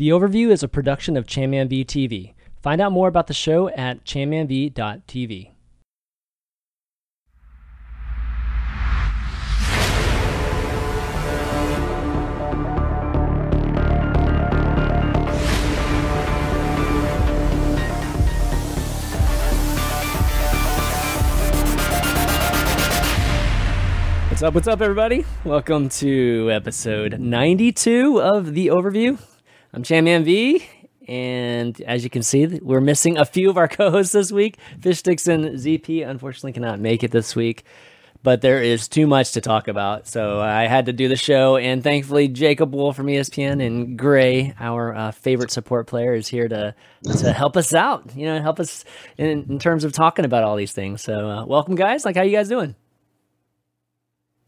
The Overview is a production of ChanmanV TV. Find out more about the show at chanmanv.tv. What's up? What's up, everybody? Welcome to episode 92 of The Overview. I'm Chanman V, and as you can see, we're missing a few of our co-hosts this week. Fish Sticks and ZP unfortunately cannot make it this week, but there is too much to talk about, so I had to do the show. And thankfully, Jacob Wolf from ESPN and Greyy, our uh, favorite support player, is here to to help us out. You know, help us in, in terms of talking about all these things. So, uh, welcome, guys. Like, how you guys doing?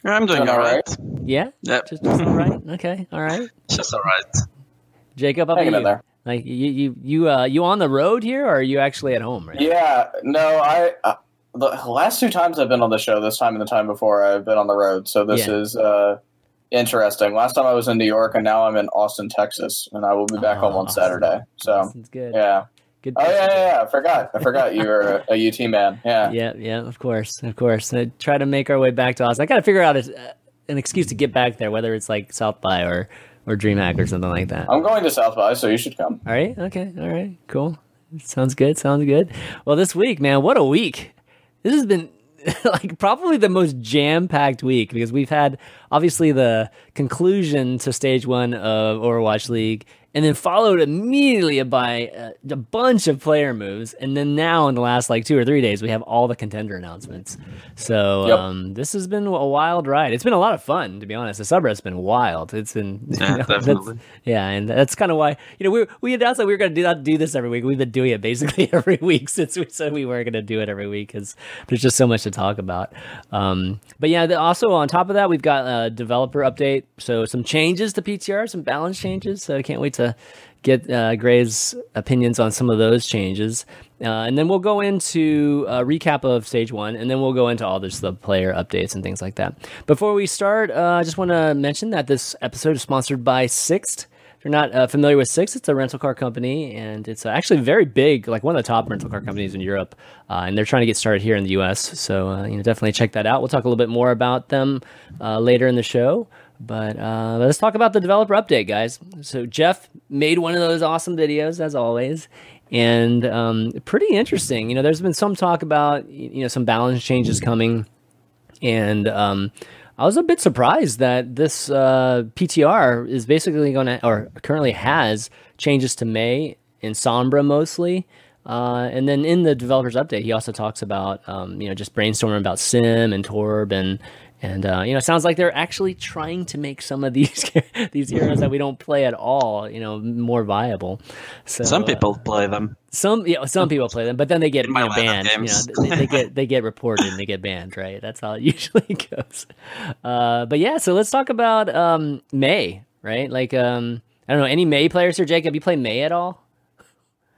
I'm doing all right. Yeah. Yep. Just, just all right. Okay. All right. Just all right. Jacob, about Hanging in there. Like you, you, you, uh, you on the road here, or are you actually at home? Right? Yeah, no, I uh, the last two times I've been on the show, this time and the time before, I've been on the road. So this Yeah. is uh, interesting. Last time I was in New York, and now I'm in Austin, Texas, and I will be back home Oh, on Saturday. So Sounds good. yeah. Good. Oh yeah, yeah, yeah. I forgot. I forgot you were a, a UT man. Yeah. yeah, yeah. Of course, of course. I try to make our way back to Austin. I got to figure out a, an excuse to get back there, whether it's like South by or or DreamHack or something like that. I'm going to South by, so you should come. All right. Okay. All right. Cool. Sounds good. Sounds good. Well, this week, man, what a week. This has been like probably the most jam-packed week because we've had obviously the conclusion to stage 1 of Overwatch League and then followed immediately by uh, a bunch of player moves and then now in the last like 2 or 3 days we have all the contender announcements. So, Yep. um this has been a wild ride. It's been a lot of fun to be honest. The subreddit's been wild. It's been you Yeah, know, definitely. yeah, and that's kind of why you know we we announced that we were going to do not do this every week. We've been doing it basically every week since we said we were going to do it every week because there's just so much to talk about. Um, but yeah, the, also on top of that, we've got a developer update, so some changes to PTR, some balance changes. So I can't wait to get uh, Greyy's opinions on some of those changes. Uh, and then we'll go into a recap of stage one, and then we'll go into all this the player updates and things like that. Before we start, uh, I just want to mention that this episode is sponsored by Sixt. If you're not uh, familiar with Sixt, it's a rental car company, and it's uh, actually very big, like one of the top rental car companies in Europe. Uh, and they're trying to get started here in the U.S. So you know, definitely check that out. We'll talk a little bit more about them later in the show. But uh, let's talk about the developer update, guys. So Jeff made one of those awesome videos, as always, and um, pretty interesting. You know, there's been some talk about you know some balance changes coming, and um, I was a bit surprised that this uh, PTR is basically going to, or currently has changes to Mei in Sombra mostly. Uh, and then in the developers update, he also talks about, um, you know, just brainstorming about Sym and Torb and, and uh, you know, it sounds like they're actually trying to make some of these these heroes that we don't play at all, you know, more viable. So Some uh, people play them. some yeah, some people play them, but then they get you know, banned. You know, they, they get they get reported and they get banned, right? That's how it usually goes. Uh, but yeah, so let's talk about um, Mei, right? Like um, I don't know any Mei players here. Jacob, you play Mei at all?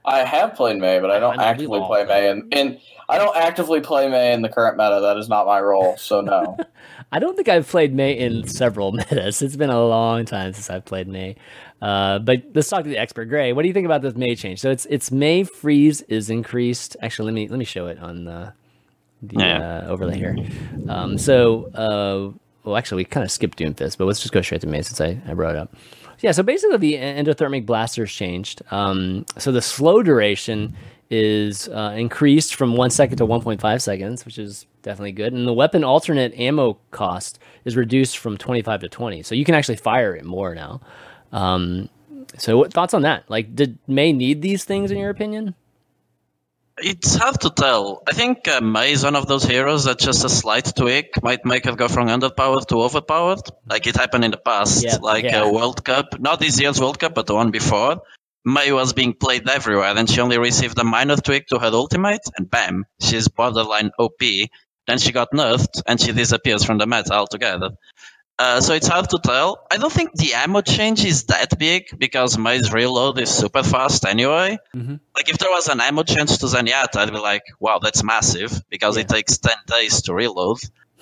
I have played Mei, but I don't I know, we've actively all play Mei, and, and I don't actively play Mei in the current meta. That is not my role. So no. I don't think I've played Mei in several metas. It's been a long time since I've played Mei. Uh, but let's talk to the expert, Greyy. What do you think about this Mei change? So it's it's Mei freeze is increased. Actually, let me let me show it on the the Yeah. uh, overlay here. Um, so uh, well, actually, we kind of skipped Doomfist, but let's just go straight to Mei since I, I brought it up. Yeah, so basically the endothermic blasters changed. Um, so the slow duration is uh, increased from one second to 1.5 seconds, which is definitely good. And the weapon alternate ammo cost is reduced from 25 to 20. So you can actually fire it more now. Um, so what thoughts on that? Like, did Mei need these things in your opinion? It's hard to tell. I think uh, Mei is one of those heroes that just a slight tweak might make her go from underpowered to overpowered. Like it happened in the past, Yeah, like yeah. a World Cup, not this year's World Cup, but the one before. Mei was being played everywhere, and she only received a minor tweak to her ultimate, and bam, she's borderline OP. Then she got nerfed, and she disappears from the meta altogether. Uh, so it's hard to tell. I don't think the ammo change is that big because Mei's reload is super fast anyway. Mhm. Like if there was an ammo change to Zenyatta, I'd be like, wow, that's massive because it takes 10 days to reload.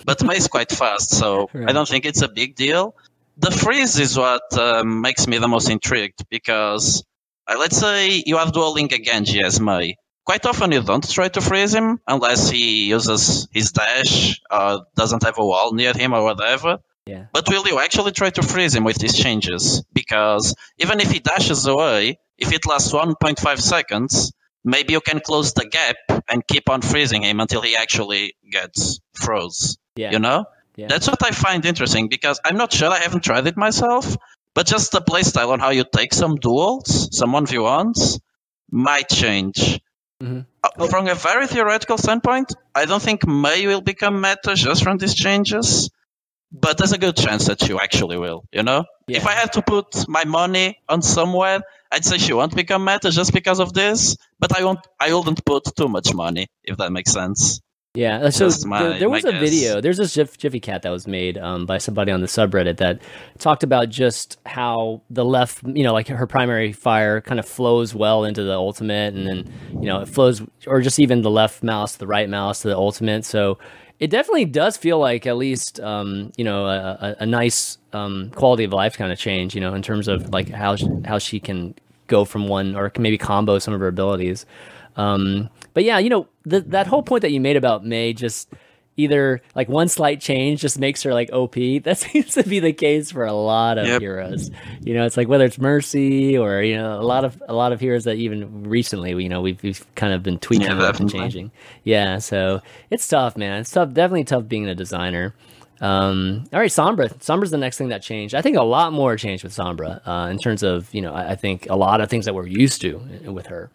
But Mei's quite fast, so Right. I don't think it's a big deal. the freeze is what um, makes me the most intrigued because uh, Uh, let's say you are dueling a Genji as Mei. Quite often you don't try to freeze him unless he uses his dash or doesn't have a wall near him or whatever. Yeah. But will you actually try to freeze him with these changes? Because even if he dashes away, if it lasts 1.5 seconds, maybe you can close the gap and keep on freezing him until he actually gets froze. Yeah. You know? Yeah. That's what I find interesting because I'm not sure I haven't tried it myself, but just the playstyle on how you take some duels, some 1v1s, might change. Mhm. Uh, From a very theoretical standpoint, I don't think Mei will become meta just from these changes, but there's a good chance that she actually will, you know? Yeah. If I had to put my money on somewhere, I'd say she won't become meta just because of this, but I won't I wouldn't put too much money, if that makes sense. Yeah, so my- there, there was a guess. video. There's this Jif- Gfycat that was made um, by somebody on the subreddit that talked about just how the left, you know, like her primary fire kind of flows well into the ultimate, and then you know it flows, or just even the left mouse, to the right mouse to the ultimate. So it definitely does feel like at least um, you know a, a, a nice um, quality of life kind of change, you know, in terms of like how she, how she can go from one or maybe combo some of her abilities. Um, but yeah, you know, th- that whole point that you made about Mei just either like one slight change just makes her like OP. That seems to be the case for a lot of Yep. heroes. You know, it's like whether it's Mercy or you know a lot of a lot of heroes that even recently you know we've, we've kind of been tweaking Yeah, and changing. Yeah, so it's tough, man. It's tough. Definitely tough being a designer. Um, all right, Sombra. Sombra's the next thing that changed. I think a lot more changed with Sombra uh, in terms of you know I, I think a lot of things that we're used to with her.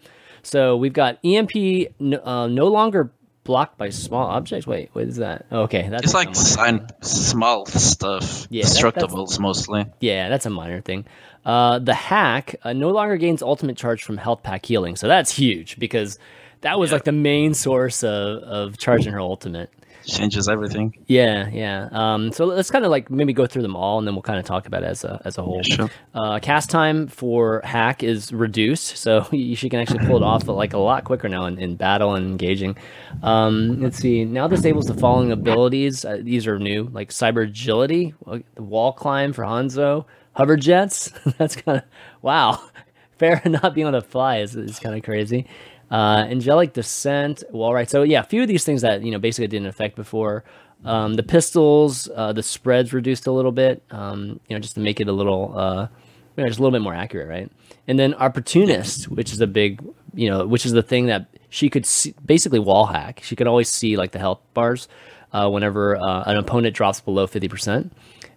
So we've got EMP no, uh, no longer blocked by small objects. Wait, what is that? Okay, that's It's like sign, small stuff, Yeah, that- destructibles mostly. Yeah, that's a minor thing. Uh, the hack uh, no longer gains ultimate charge from health pack healing, so that's huge because that was Yeah. like the main source of, of charging her ultimate. Changes everything. Yeah, yeah. Um, so let's kind of like maybe go through them all, and then we'll kind of talk about it as a as a whole. Yeah, sure. Uh, cast time for hack is reduced, so you, she can actually pull it off like a lot quicker now in, in battle and engaging. Um, let's see. Now disables the following abilities. Uh, these are new, like cyber agility, the wall climb for Hanzo, hover jets. That's kind of wow. Pharah not being able to fly is, is kind of crazy. Uh, angelic descent. Well, right. So yeah, a few of these things that you know basically didn't affect before. Um, the pistols, uh, the spreads reduced a little bit. Um, you know, just to make it a little, uh, you know, just a little bit more accurate, right? And then opportunist, which is a big, you know, which is the thing that she could see, basically wall hack. She could always see like the health bars uh, whenever uh, an opponent drops below fifty percent.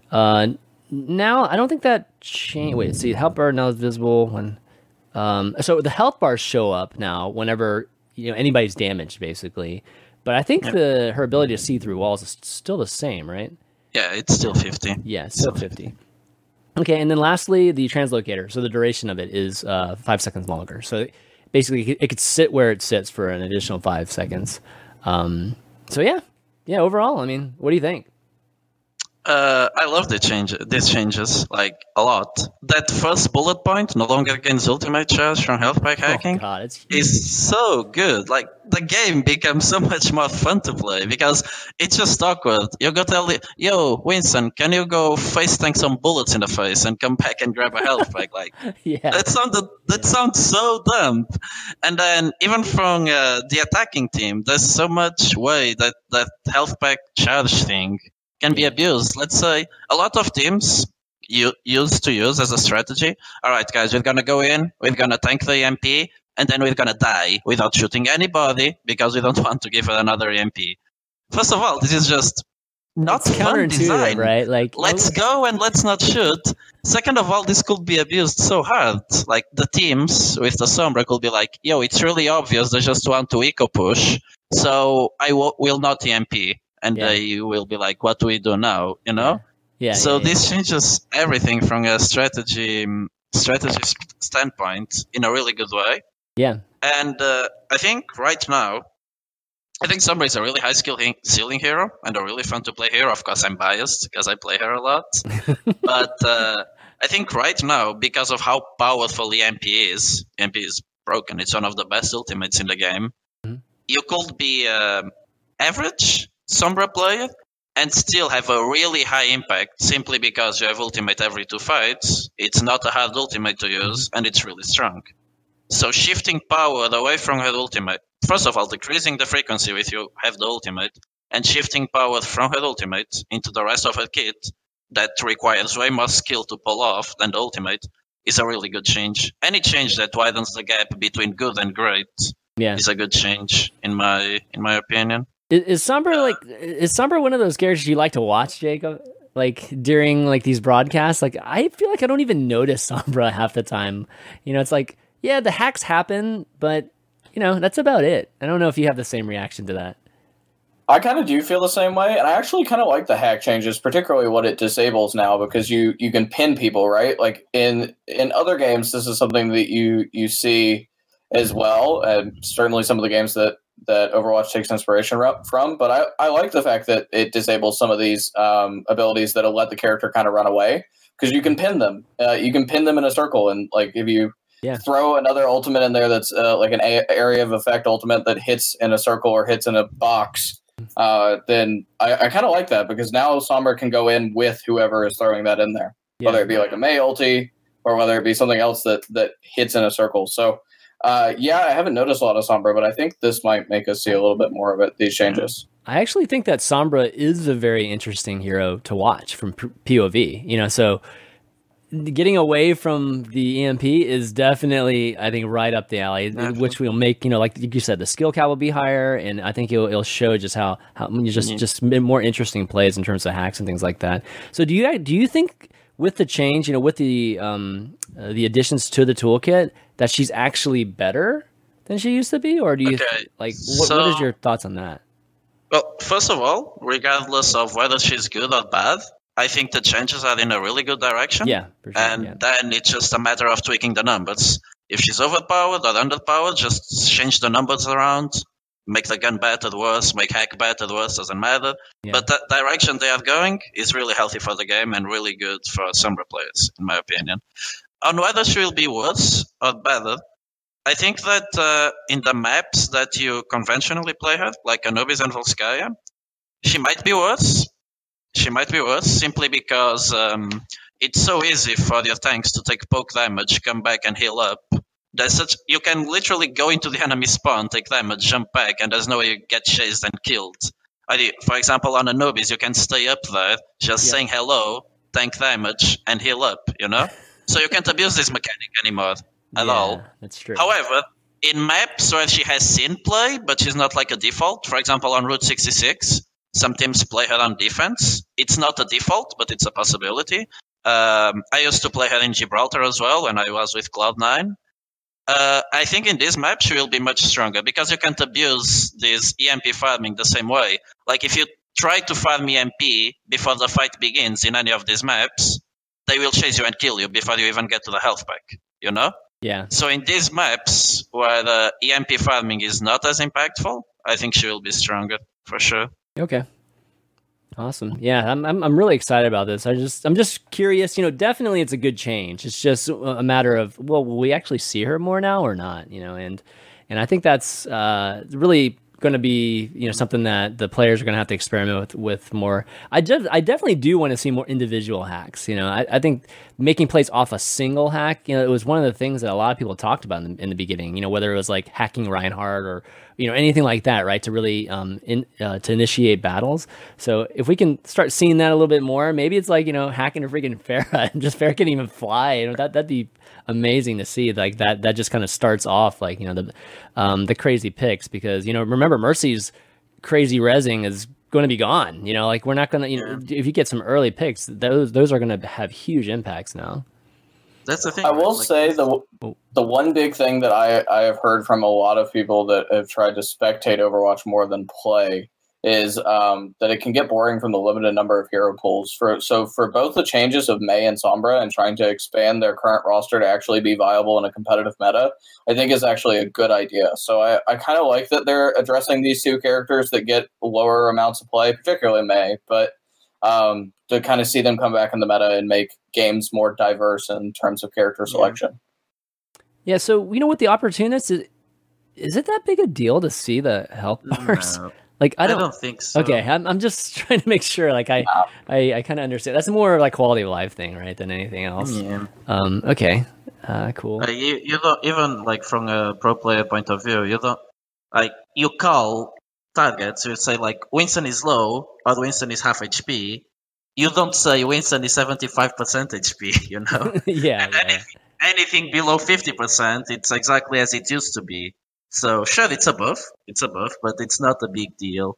Uh, now I don't think that change. Wait, see, health bar now is visible when. Um, so the health bars show up now whenever you know anybody's damaged, basically. But I think the her ability to see through walls is still the same, right? Yeah, it's still 50. Yeah, still fifty. Okay, and then lastly, the translocator. So the duration of it is uh, five seconds longer. So basically, it could- it could sit where it sits for an additional five seconds. Um, so yeah, yeah. Overall, I mean, what do you think? Uh, I love the change, these changes, like, a lot. That first bullet point, no longer gains ultimate charge from health pack hacking, Oh God, it's is so good. Like, the game becomes so much more fun to play because it's just awkward. You go tell the, yo, Winston, can you go face tank some bullets in the face and come back and grab a health pack? Like, yeah, that sounded that sounds so dumb and then even from uh, the attacking team there's so much way that that health pack charge thing can be abused let's say a lot of teams you used to use as a strategy all right guys we're gonna go in we're gonna tank the emp and then we're gonna die without shooting anybody because we don't want to give it another emp first of all this is just not it's fun design right? Like let's oh. go and let's not shoot. Second of all, this could be abused so hard. Like the teams with the Sombra could be like, yo, it's really obvious they just want to eco push, so I w- will not EMP. And Yeah. they will be like, what do we do now? You know? yeah. so this changes everything from a strategy strategy standpoint in a really good way. yeah, And uh, I think right now, I think Sombra is a really high skill he- ceiling hero and a really fun to play hero. Of course, I'm biased because I play her a lot. but uh, I think right now, because of how powerful EMP is, EMP is broken. It's one of the best ultimates in the game. Mhm. You could be um average Sombra player, and still have a really high impact simply because you have ultimate every two fights. It's not a hard ultimate to use, and it's really strong. So shifting power away from her ultimate, first of all, decreasing the frequency with you have the ultimate, and shifting power from her ultimate into the rest of her kit that requires way more skill to pull off than the ultimate is a really good change. Any change that widens the gap between good and great Yeah. is a good change in my in my opinion. Is, is Sombra like is Sombra one of those characters you like to watch, Jacob? Like during like these broadcasts, like I feel like I don't even notice Sombra half the time. You know, it's like yeah, the hacks happen, but you know that's about it. I don't know if you have the same reaction to that. I kind of do feel the same way, and I actually kind of like the hack changes, particularly what it disables now, because you you can pin people, right? Like in in other games, this is something that you you see as well, and certainly some of the games that that Overwatch takes inspiration from. But I I like the fact that it disables some of these um, abilities that'll let the character kind of run away because you can pin them. Uh, you can pin them in a circle, and like if you Yeah. throw another ultimate in there that's uh, like an a- area of effect ultimate that hits in a circle or hits in a box uh, then I, I kind of like that because now Sombra can go in with whoever is throwing that in there, whether it be like a Mei ulti or whether it be something else that that hits in a circle. So, uh, yeah, I haven't noticed a lot of Sombra, but I think this might make us see a little bit more of it. These changes. I actually think that Sombra is a very interesting hero to watch from POV. You know, so getting away from the EMP is definitely, I think, right up the alley. Which will make you know, like you said, the skill cap will be higher, and I think it'll, it'll show just how how you just just more interesting plays in terms of hacks and things like that. So do you do you think with the change, you know, with the um uh, the additions to the toolkit, that she's actually better than she used to be, or do you Okay, like what, what is your thoughts on that? Well, first of all, regardless of whether she's good or bad, I think the changes are in a really good direction. Yeah, for sure. and yeah. then it's just a matter of tweaking the numbers. If she's overpowered or underpowered, just change the numbers around, make the gun better, worse, make hack better, worse, doesn't matter. Yeah. But the direction they are going is really healthy for the game and really good for Sombra players, in my opinion. On whether she will be worse or better, I think that uh, in the maps that you conventionally play her, like Anubis and Volskaya, she might be worse. She might be worse simply because um, it's so easy for your tanks to take poke damage, come back and heal up. There's such you can literally go into the enemy spawn, take damage, jump back, and there's no way you get chased and killed. For example, on Anubis, you can stay up there just Yeah. saying hello, tank damage, and heal up. You know, so you can't abuse this mechanic anymore at yeah, all. That's true. However, in maps where she has seen play, but she's not like a default, for example, on Route 66, some teams play her on defense. It's not a default, but it's a possibility. Um, I used to play her in Gibraltar as well when I was with Cloud9. Uh, I think in this map she will be much stronger because you can't abuse this EMP farming the same way. Like if you try to farm EMP before the fight begins in any of these maps, they will chase you and kill you before you even get to the health pack. You know? yeah. So in these maps where the EMP farming is not as impactful, I think she will be stronger for sure. Okay. Awesome. Yeah, I'm, I'm I'm really excited about this. I just I'm just curious. You know, definitely it's a good change. It's just a matter of well, will we actually see her more now or not? You know, and and I think that's uh, really going to be you know something that the players are going to have to experiment with with more. I def- I definitely do want to see more individual hacks. You know, I, I think making plays off a single hack. You know, it was one of the things that a lot of people talked about in the, in the beginning. You know, whether it was like hacking Reinhardt or you know anything like that, right? To really um in uh, to initiate battles. So if we can start seeing that a little bit more, maybe it's like you know hacking a freaking Pharah and just Pharah can even fly. You know that that'd be amazing to see. Like that that just kind of starts off like you know the um the crazy picks because you know remember Mercy's crazy resing is going to be gone. You know, like we're not going to you know if you get some early picks, those those are going to have huge impacts now. That's the thing. I will Like, say the Oh. the one big thing that I I have heard from a lot of people that have tried to spectate Overwatch more than play is um, that it can get boring from the limited number of hero pools. For so for both the changes of Mei and Sombra and trying to expand their current roster to actually be viable in a competitive meta, I think is actually a good idea. So I, I kind of like that they're addressing these two characters that get lower amounts of play, particularly Mei, but um, to kind of see them come back in the meta and make games more diverse in terms of character selection. Yeah, so you know what the opportunist is is it that big a deal to see the health bars? no. Like I I don't. don't, think so. okay, I'm I'm just trying to make sure. Like I Wow. I, I kind of understand. That's more like quality of life thing, right, than anything else. Yeah. Um. Okay. Uh. Cool. Uh, you, you don't even like from a pro player point of view. You don't like you call targets. You say like Winston is low or Winston is half HP. You don't say Winston is seventy five percent HP. You know, yeah. And Yeah. anything, anything below fifty percent, it's exactly as it used to be. So sure, it's above. It's above, but it's not a big deal.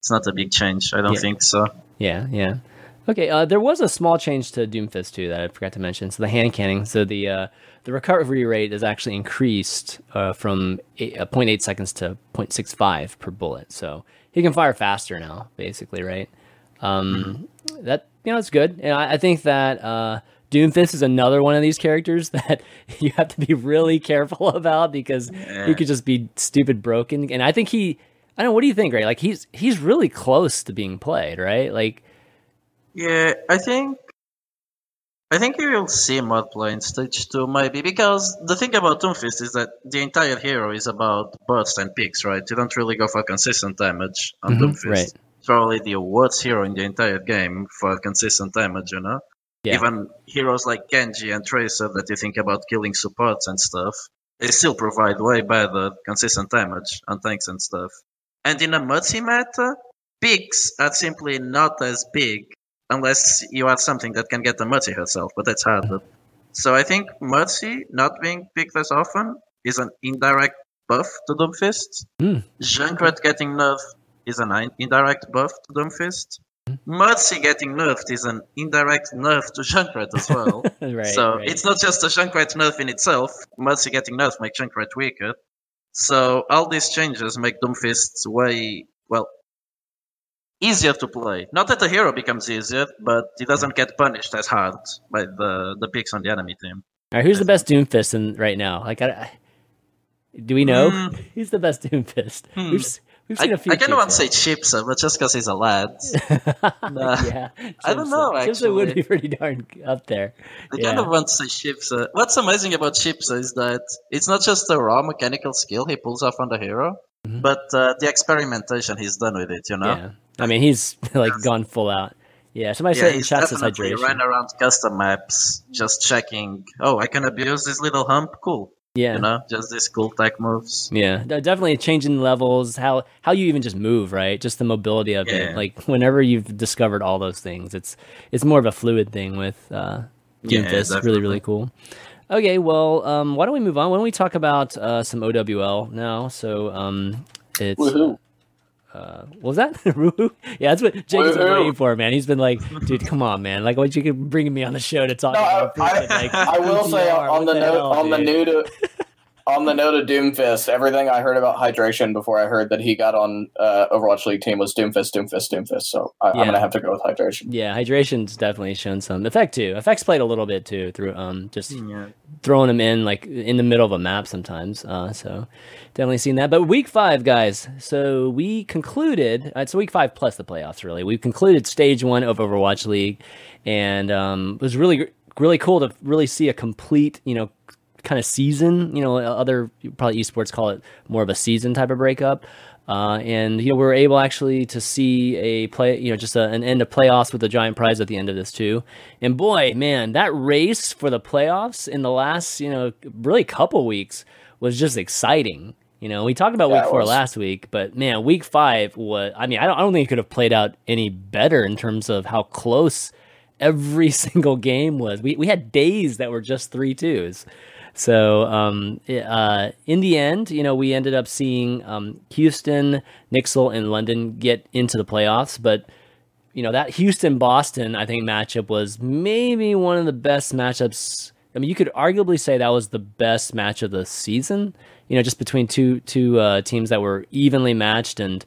It's not a big change. I don't Yeah. think so. Yeah, yeah. Okay, uh, there was a small change to Doomfist too that I forgot to mention. So the hand cannon, so the uh, the recovery rate is actually increased uh, from eight, uh, 0.8 seconds to 0.65 per bullet. So he can fire faster now, basically, right? Um, That you know, it's good, and I, I think that uh, Doomfist is another one of these characters that you have to be really careful about because he could just be stupid broken. And I think he, I don't know, what do you think, Ray? Like he's he's really close to being played, right? Like. Yeah, I think I think you will see mod play in stage two maybe because the thing about Doomfist is that the entire hero is about bursts and picks, right? You don't really go for consistent damage on Mhm, Doomfist. right. Probably the worst hero in the entire game for consistent damage, you know? Yeah. Even heroes like Genji and Tracer that you think about killing supports and stuff, they still provide way better consistent damage on tanks and stuff. And in a multi meta, picks are simply not as big unless you are something that can get the Mercy herself, but that's harder. So I think Mercy not being picked as often is an indirect buff to Doomfist. Hmm. Junkrat getting nerfed is an indirect buff to Doomfist. Mercy getting nerfed is an indirect nerf to Junkrat as well. right. so right. it's not just a Junkrat nerf in itself. Mercy getting nerfed makes Junkrat weaker. So all these changes make Doomfist way well easier to play. Not that the hero becomes easier, but he doesn't get punished as hard by the the picks on the enemy team. All right, who's the best Doomfist in right now? Like, I, I- do we know Hmm. who's the best Doomfist? Hmm. We've I, seen a few. I kind of want to say Chipsa, but just because he's a lad. Nah. yeah, I don't know, Chipsa would be pretty darn up there. I Yeah. kind of want to say Chipsa. What's amazing about Chipsa is that it's not just a raw mechanical skill he pulls off on the hero, Mhm. but uh, the experimentation he's done with it, you know? Yeah, I mean he's like gone full out. Yeah, somebody Yeah, said he's definitely hydration. ran around custom maps just checking, oh, I can abuse this little hump? Cool. Yeah, You know, just these cool tech moves. Yeah, definitely changing levels, how how you even just move, right? Just the mobility of it. Like whenever you've discovered all those things, it's it's more of a fluid thing with uh Yeah, Doomfist. really, definitely. really cool. Okay, well, um, why don't we move on? Why don't we talk about uh, some OWL now? So, um, it's Woohoo. Uh, what was that? Yeah, that's what Jake has been waiting for, man. He's been like, dude, come on, man. Like, what you could bring me on the show to talk No, I, about? freaking, I, like, I will say on what the note hell, on the new to on the note of Doomfist, everything I heard about hydration before I heard that he got on uh, Overwatch League team was Doomfist, Doomfist, Doomfist. So I, Yeah. I'm gonna have to go with hydration. Yeah, hydration's definitely shown some effect too. Effects played a little bit too through um just Yeah. throwing them in like in the middle of a map sometimes. Uh, so definitely seen that. But week five, guys. So we concluded. Uh, it's week five plus the playoffs. Really, we concluded stage one of Overwatch League, and um, it was really really cool to really see a complete you know kind of season. You know, other probably esports call it more of a season type of breakup. Uh, and you know we were able actually to see a play, you know, just a, an end of playoffs with a giant prize at the end of this too. And boy, man, that race for the playoffs in the last, you know, really couple weeks was just exciting. You know, we talked about Yeah, week four was. last week, but man, week five was. I mean, I don't, I don't think it could have played out any better in terms of how close every single game was. We we had days that were just three twos. So um, uh, in the end, you know, we ended up seeing um, Houston, NYXL, and London get into the playoffs. But you know that Houston Boston, I think matchup was maybe one of the best matchups. I mean, you could arguably say that was the best match of the season. You know, just between two two uh, teams that were evenly matched, and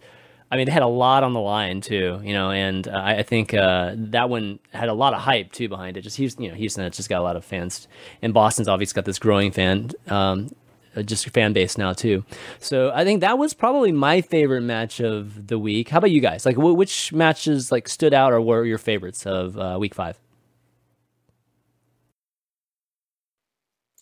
I mean, they had a lot on the line too. You know, and uh, I I think uh, that one had a lot of hype too behind it. Just Houston, you know, Houston has just got a lot of fans, and Boston's obviously got this growing fan. Um, uh, just fan base now too. So I think that was probably my favorite match of the week. How about you guys? Like, wh- which matches like stood out or were your favorites of uh, week five?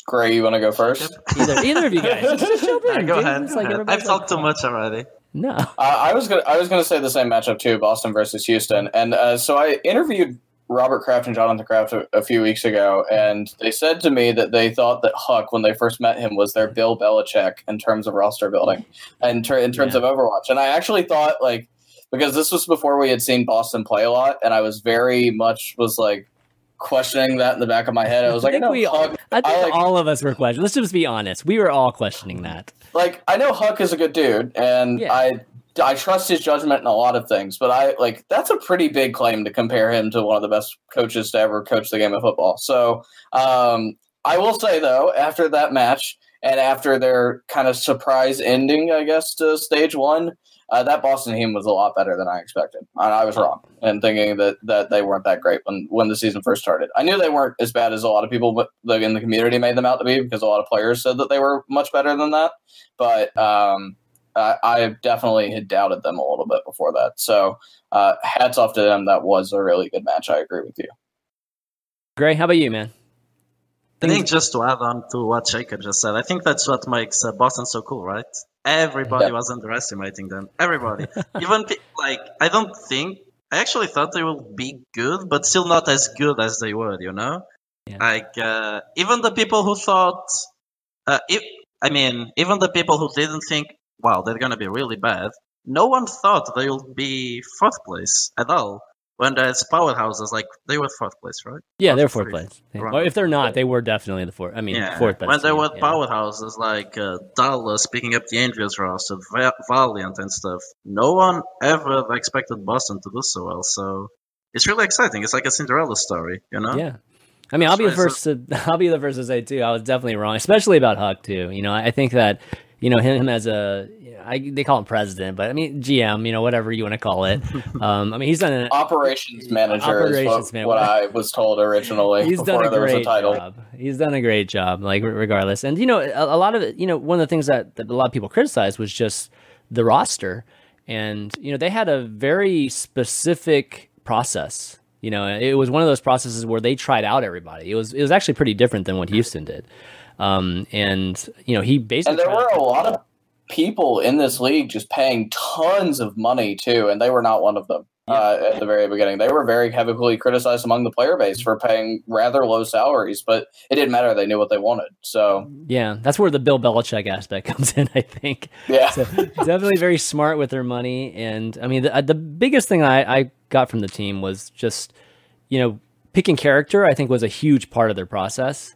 Greyy, you want to go first? Either either of you guys. Just, just jump in. Yeah, go dude. ahead. Go like ahead. I've talked like, too much already. No. Uh, I was gonna I was gonna say the same matchup too, Boston versus Houston, and uh, so I interviewed Robert Kraft and Jonathan Kraft a, a, few weeks ago, and they said to me that they thought that HuK, when they first met him, was their Bill Belichick in terms of roster building, and ter- in terms yeah. of Overwatch. And I actually thought like because this was before we had seen Boston play a lot, and I was very much was like questioning that in the back of my head. I was like, I, think we, HuK, I think I like, all of us were questioning. Let's just be honest. We were all questioning that like I know HuK is a good dude, and yeah. I I trust his judgment in a lot of things, but I like that's a pretty big claim to compare him to one of the best coaches to ever coach the game of football. So um, I will say though, after that match and after their kind of surprise ending, I guess to stage one, uh, that Boston team was a lot better than I expected. And I was wrong in thinking that, that they weren't that great when, when the season first started. I knew they weren't as bad as a lot of people in the community made them out to be because a lot of players said that they were much better than that. But um, I, I, definitely had doubted them a little bit before that. So uh, hats off to them. That was a really good match. I agree with you. Greyy, how about you, man? I think just to add on to what Jacob just said, I think that's what makes uh, Boston so cool, right? Everybody yeah. was underestimating them. Everybody, even like I don't think I actually thought they would be good, but still not as good as they were. You know, yeah. like uh, even the people who thought, uh, if, I mean, even the people who didn't think, wow, they're gonna be really bad. No one thought they would be fourth place at all when there's powerhouses like they were fourth place, right? Yeah, they're fourth place. Or if they're not, they were definitely the fourth. I mean, yeah. fourth. When there were yeah. powerhouses like uh, Dallas picking up the Angels roster, Valiant and stuff, no one ever expected Boston to do so well. So it's really exciting. It's like a Cinderella story, you know? Yeah. I mean, I'll be the first to I'll be the first to say too. I was definitely wrong, especially about HuK too. You know, I think that you know him, him as a I, they call him president, but I mean GM, you know, whatever you want to call it. Um, I mean, he's done an operations manager. Operations what, what, I was told originally. He's done a great a job. He's done a great job, like regardless. And you know, a, a, lot of it, you know, one of the things that, that a lot of people criticized was just the roster, and you know, they had a very specific process. You know, it was one of those processes where they tried out everybody. It was it was actually pretty different than what Houston did. Um, and you know, he basically and there were a lot of people in this league just paying tons of money too, and they were not one of them. Yeah. Uh, at the very beginning, they were very heavily criticized among the player base for paying rather low salaries, but it didn't matter. They knew what they wanted. So yeah, that's where the Bill Belichick aspect comes in. I think. Yeah, so, definitely very smart with their money, and I mean the, uh, the biggest thing I, I got from the team was just you know picking character. I think was a huge part of their process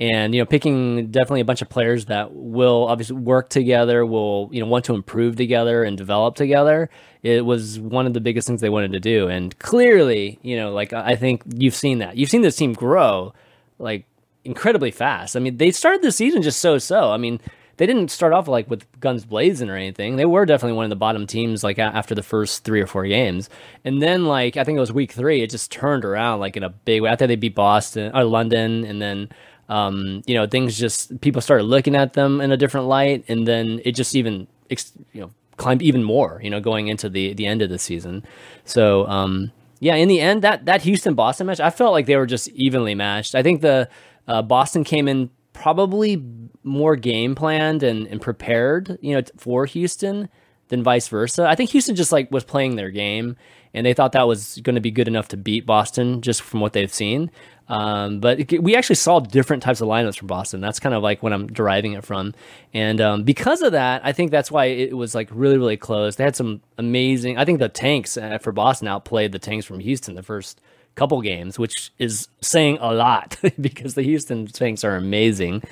and you know picking definitely a bunch of players that will obviously work together will you know want to improve together and develop together it was one of the biggest things they wanted to do. And clearly you know like i think you've seen that. You've seen this team grow like incredibly fast. I mean they started the season just so so. I mean they didn't start off like with guns blazing or anything. They were definitely one of the bottom teams like after the first three or four games, and then like I think it was week three, it just turned around like in a big way. I After they beat Boston or London, and then um, you know, things just people started looking at them in a different light, and then it just even you know climbed even more. You know, going into the the end of the season. So um, yeah, in the end, that that Houston Boston match, I felt like they were just evenly matched. I think the uh, Boston came in probably more game planned and, and prepared, you know, for Houston than vice versa. I think Houston just like was playing their game and they thought that was going to be good enough to beat Boston just from what they've seen. Um, but it, we actually saw different types of lineups from Boston. That's kind of like what I'm deriving it from. And um, because of that, I think that's why it was like really, really close. They had some amazing, I think the tanks uh, for Boston outplayed the tanks from Houston the first couple games, which is saying a lot because the Houston Tanks are amazing.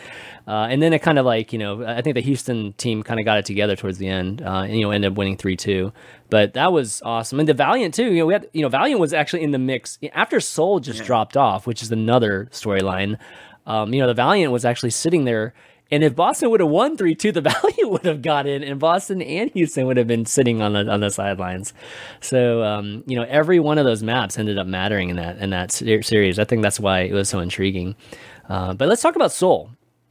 Uh, and then it kind of like, you know, I think the Houston team kind of got it together towards the end, uh, and, you know, ended up winning 3 2. But that was awesome. And the Valiant, too, you know, we had, you know, Valiant was actually in the mix after Seoul just yeah. dropped off, which is another storyline. Um, you know, the Valiant was actually sitting there and if Boston would have won 3 2, the Valiant would have got in, and Boston and Houston would have been sitting on the, on the sidelines. So, um, you know, every one of those maps ended up mattering in that, in that series. I think that's why it was so intriguing. Uh, but let's talk about Seoul.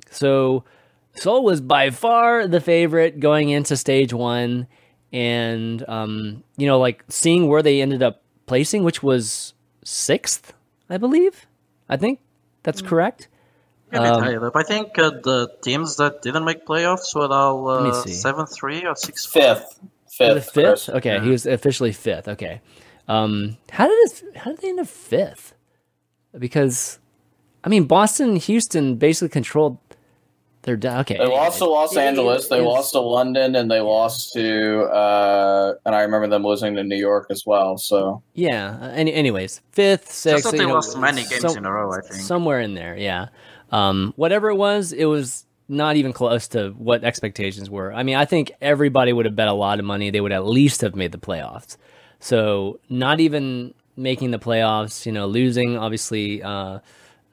So, Seoul was by far the favorite going into stage one. And, um, you know, like seeing where they ended up placing, which was sixth, I believe. I think that's mm. correct. Um, I think uh, the teams that didn't make playoffs were all uh, seven three or six fifth. fifth. fifth. Chris. Okay, Yeah. he was officially fifth. Okay, um, how did it, how did they end up fifth? Because, I mean, Boston, and Houston basically controlled their. da- Okay, They lost to Los It- Angeles. They lost to London, and they lost to. Uh, and I remember them losing to New York as well. So Yeah. Any, anyways, fifth, sixth. that they you know, lost many games some- in a row, I think. Somewhere in there, yeah. Um, whatever it was, it was not even close to what expectations were. I mean, I think everybody would have bet a lot of money they would at least have made the playoffs. So not even making the playoffs, you know, losing obviously. Uh,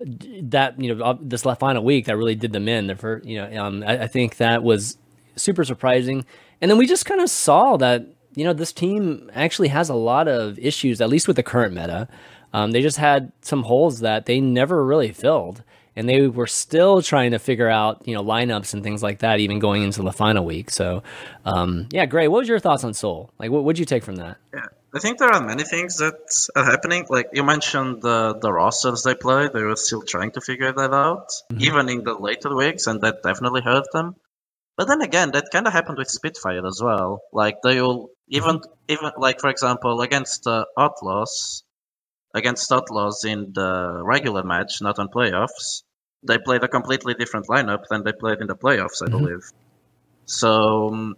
that you know this final week that really did them in the first you know um, I, I think that was super surprising and then we just kind of saw that you know this team actually has a lot of issues at least with the current meta um, they just had some holes that they never really filled and they were still trying to figure out you know lineups and things like that even going into the final week so um, yeah Greyy what was your thoughts on Seoul like what would you take from that Yeah, I think there are many things that are happening. Like you mentioned the the rosters they play, they were still trying to figure that out, even in the later weeks, and that definitely hurt them. But then again, that kind of happened with Spitfire as well. Like they will even even like for example against uh, Outlaws, against Outlaws in the regular match, not on playoffs, they played a completely different lineup than they played in the playoffs, I Mhm. believe. So um,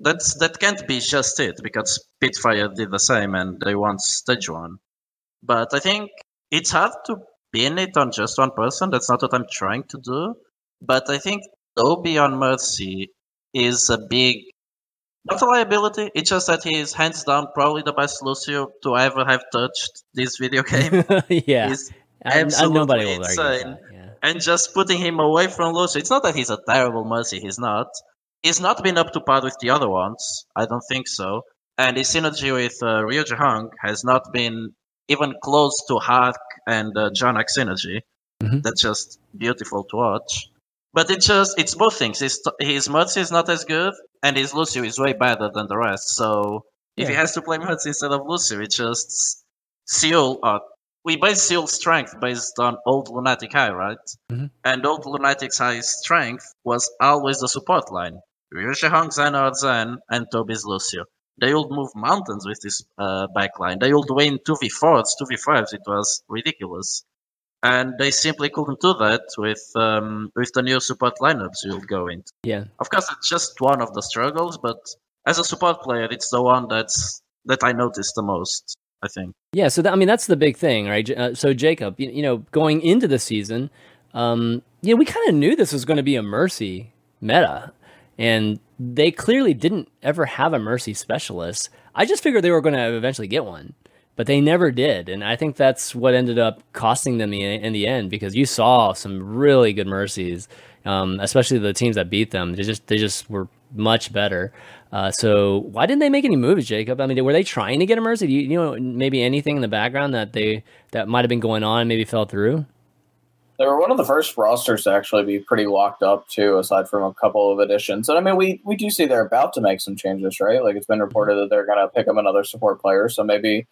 that's that can't be just it because Spitfire did the same and they won stage one. But I think it's hard to pin it on just one person. That's not what I'm trying to do. But I think Tobi on Mercy is a big not a liability. It's just that he is hands down probably the best Lucio to ever have touched this video game. yeah He's I- I- absolutely nobody will argue with insane. that yeah and just putting him away from Lucio. It's not that he's a terrible mercy, he's not. He's not been up to par with the other ones. I don't think so. And his synergy with uh, Ryo has not been even close to ArK and uh, JJoNak synergy. Mhm. That's just beautiful to watch. But it's just, it's both things. His, his Mercy is not as good, and his Lucio is way better than the rest. So if he has to play Mercy instead of Lucio, it's just Seal, uh, we base Seal's strength based on old Lunatic-Hai, right? Mhm. And old Lunatic's high strength was always the support line. Ryujehong, Zen, or Zen, and Tobi's Lucio. They would move mountains with this uh, backline. They would win 2v4s, 2v5s. It was ridiculous. And they simply couldn't do that with um, with the new support lineups you'll go into. yeah Of course, it's just one of the struggles, but as a support player, it's the one that's that I noticed the most. I think. Yeah, so that, I mean that's the big thing, right? Uh, so Jacob, you, you know, going into the season, um, you know, we kind of knew this was going to be a mercy meta, and they clearly didn't ever have a mercy specialist. I just figured they were going to eventually get one, but they never did, and I think that's what ended up costing them the, in the end because you saw some really good mercies, um, especially the teams that beat them. They just they just were much better. Uh, so why didn't they make any moves, Jacob? I mean, were they trying to get a you, you know maybe anything in the background that they that might have been going on, maybe fell through? They were one of the first rosters to actually be pretty locked up too, aside from a couple of additions. And I mean, we we do see they're about to make some changes, right? Like it's been reported that they're going to pick up another support player, so maybe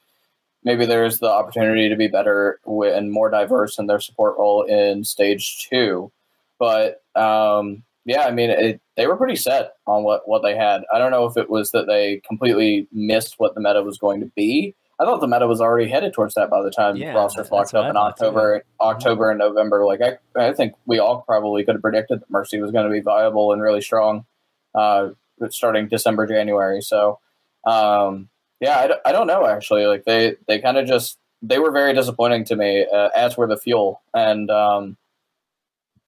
maybe there's the opportunity to be better and more diverse in their support role in stage two. But um, yeah, I mean, it, they were pretty set on what what they had. I don't know if it was that they completely missed what the meta was going to be. I thought the meta was already headed towards that by the time Yeah, rosters locked up in. October, October and November. Like I, I think we all probably could have predicted that Mercy was going to be viable and really strong, uh, starting December, January. So, um, yeah, I, d- I don't know actually. Like they, they kind of just they were very disappointing to me, uh, as were the fuel, and um,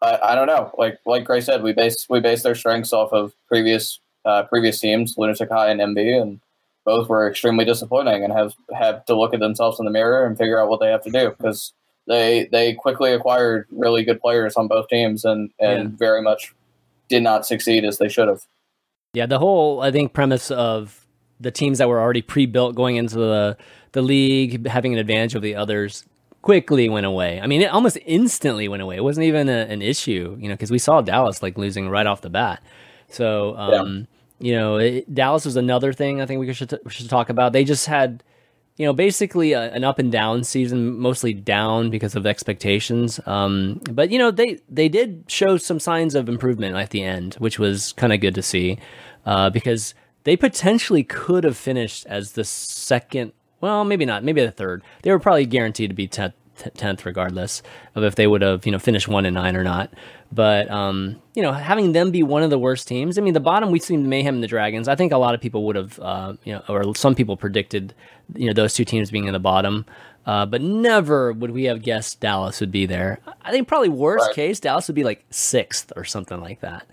I, I don't know. Like like Greyy said, we base we base their strengths off of previous uh, previous teams, Lunatic-Hai and MB, and both were extremely disappointing and have have to look at themselves in the mirror and figure out what they have to do because they they quickly acquired really good players on both teams and and Yeah. very much did not succeed as they should have. Yeah, the whole I think premise of the teams that were already pre-built going into the the league having an advantage of the others quickly went away. I mean, it almost instantly went away. It wasn't even a, an issue, you know, because we saw Dallas like losing right off the bat. So, um, you know, it, Dallas was another thing I think we should we should talk about. They just had, you know, basically a, an up and down season, mostly down because of expectations. Um, but you know, they they did show some signs of improvement at the end, which was kind of good to see, uh, because they potentially could have finished as the second. Well, maybe not. Maybe the third. They were probably guaranteed to be tenth, tenth regardless of if they would have you know finished one and nine or not. But um, you know, having them be one of the worst teams. I mean, the bottom we've seen Mayhem and the Dragons. I think a lot of people would have, uh, you know, or some people predicted, you know, those two teams being in the bottom. Uh, but never would we have guessed Dallas would be there. I think probably worst right. case, Dallas would be like sixth or something like that.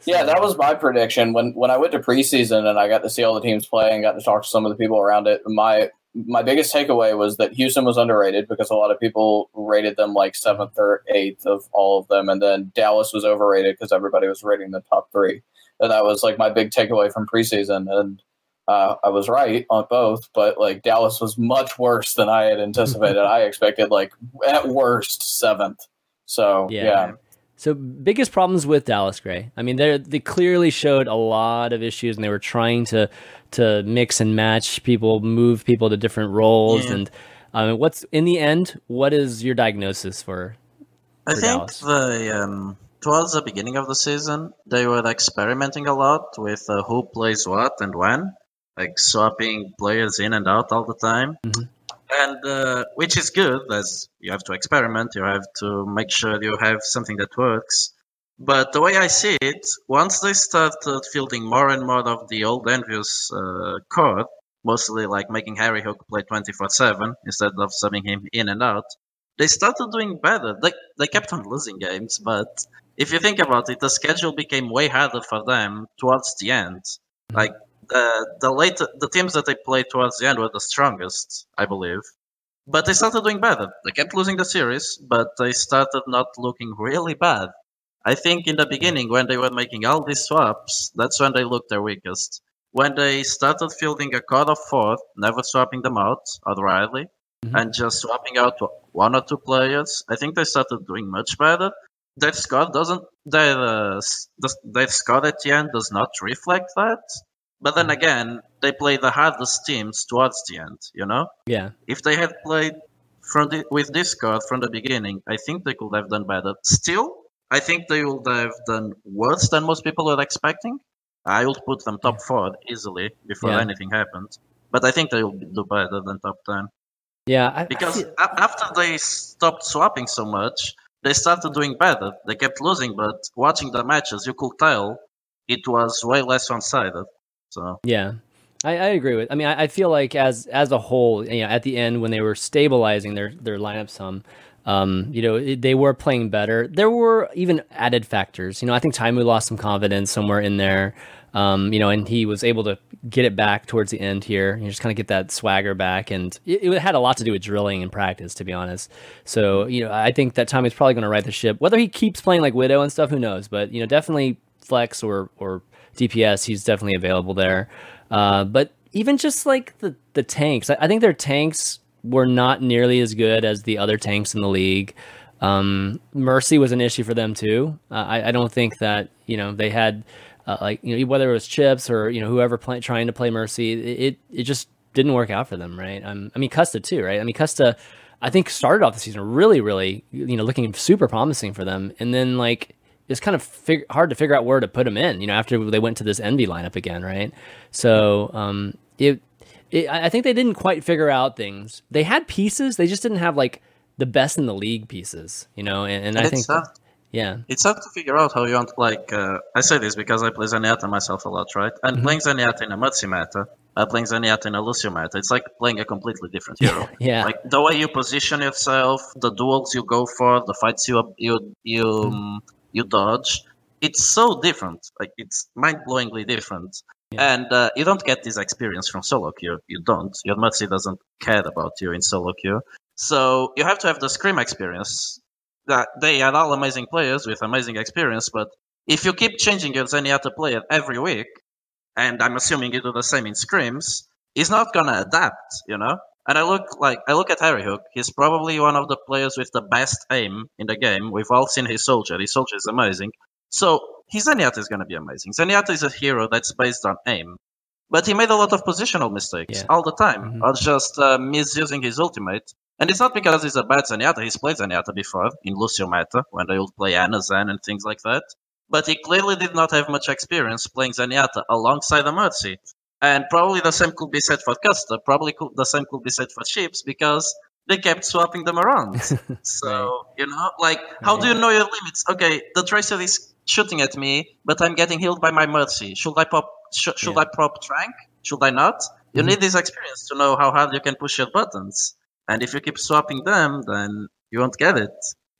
So, yeah, that was my prediction when when I went to preseason and I got to see all the teams play and got to talk to some of the people around it. My my biggest takeaway was that Houston was underrated because a lot of people rated them like seventh or eighth of all of them, and then Dallas was overrated because everybody was rating the top three. And that was like my big takeaway from preseason. And uh, I was right on both, but like Dallas was much worse than I had anticipated. I expected like at worst seventh. So yeah. yeah. So biggest problems with Dallas Greyy. I mean, they they clearly showed a lot of issues, and they were trying to to mix and match people, move people to different roles, yeah. and um, what's in the end? What is your diagnosis for? for I think Dallas? the um, towards the beginning of the season, they were experimenting a lot with uh, who plays what and when like swapping players in and out all the time. Mm-hmm. And uh, which is good, as you have to experiment, you have to make sure you have something that works. But the way I see it, once they started fielding more and more of the old EnVyUs uh, mostly like making Harryhook play 24 7 instead of subbing him in and out, they started doing better. They, they kept on losing games, but if you think about it, the schedule became way harder for them towards the end. Like uh, the late the teams that they played towards the end were the strongest, I believe. But they started doing better. They kept losing the series, but they started not looking really bad. I think in the beginning, when they were making all these swaps, that's when they looked their weakest. When they started fielding a core of four, never swapping them out, rarely, mm-hmm. and just swapping out one or two players, I think they started doing much better. Their score doesn't, their, uh, their score at the end does not reflect that. But then again, they play the hardest teams towards the end, you know? Yeah. If they had played from the, with Discord from the beginning, I think they could have done better. Still, I think they would have done worse than most people were expecting. I would put them top four easily before yeah. anything happened. But I think they will do better than top 10. Yeah. I, because I after they stopped swapping so much, they started doing better. They kept losing, but watching the matches, you could tell it was way less one sided. So yeah, I, I, agree with. I mean, I, I, feel like as as a whole, you know, at the end when they were stabilizing their their lineup some, um, you know, they were playing better. There were even added factors. You know, I think Taimou lost some confidence somewhere in there. Um, you know, and he was able to get it back towards the end here. You just kind of get that swagger back, and it, it, had a lot to do with drilling and practice, to be honest. So, you know, I think that Taimou's probably going to right the ship. Whether he keeps playing like Widow and stuff, who knows? But you know, definitely flex or or DPS, he's definitely available there. Uh, but even just like the the tanks, I, I, think their tanks were not nearly as good as the other tanks in the league. Um, Mercy was an issue for them too. Uh, I, I, don't think that you know they had uh, like you know whether it was Chips or you know whoever trying to play Mercy, it it just didn't work out for them, right? Um, I mean Custa too, right? I mean Custa, I think started off the season really, really you know looking super promising for them, and then like it's kind of fig- hard to figure out where to put him in. You know, after they went to this Envy lineup again, right? So um, it, it, I think they didn't quite figure out things. They had pieces, they just didn't have like the best in the league pieces. You know, and, and, and I think. Tough. Yeah, it's hard to figure out how you want. Like uh, I say this because I play Zenyatta myself a lot, right? And mm-hmm. playing Zenyatta in a Mercy meta, uh, playing Zenyatta in a Lucio meta, it's like playing a completely different hero. yeah, like the way you position yourself, the duels you go for, the fights you you you mm-hmm you dodge. It's so different. Like it's mind-blowingly different. Yeah. And uh, you don't get this experience from solo queue. You don't. Your Mercy doesn't care about you in solo queue. So you have to have the Scrim experience. That they are all amazing players with amazing experience, but if you keep changing your Zenyatta player every week, and I'm assuming you do the same in Scrims, he's not gonna adapt, you know? And I look like I look at Harryhook. He's probably one of the players with the best aim in the game. We've all seen his soldier. His soldier is amazing. So his Zenyatta is going to be amazing. Zenyatta is a hero that's based on aim, but he made a lot of positional mistakes yeah. all the time, mm-hmm. or just uh, misusing his ultimate. And it's not because he's a bad Zenyatta. He's played Zenyatta before in Lucio meta when they would play Ana Zen and things like that. but he clearly did not have much experience playing Zenyatta alongside a Mercy. And probably the same could be said for Custa. Probably could, the same could be said for Chips because they kept swapping them around. so, you know, like, how do you know your limits? Okay, the Tracer is shooting at me, but I'm getting healed by my Mercy. Should I pop? Sh- should yeah. I prop Trans? Should I not? You mm-hmm. need this experience to know how hard you can push your buttons. And if you keep swapping them, then you won't get it.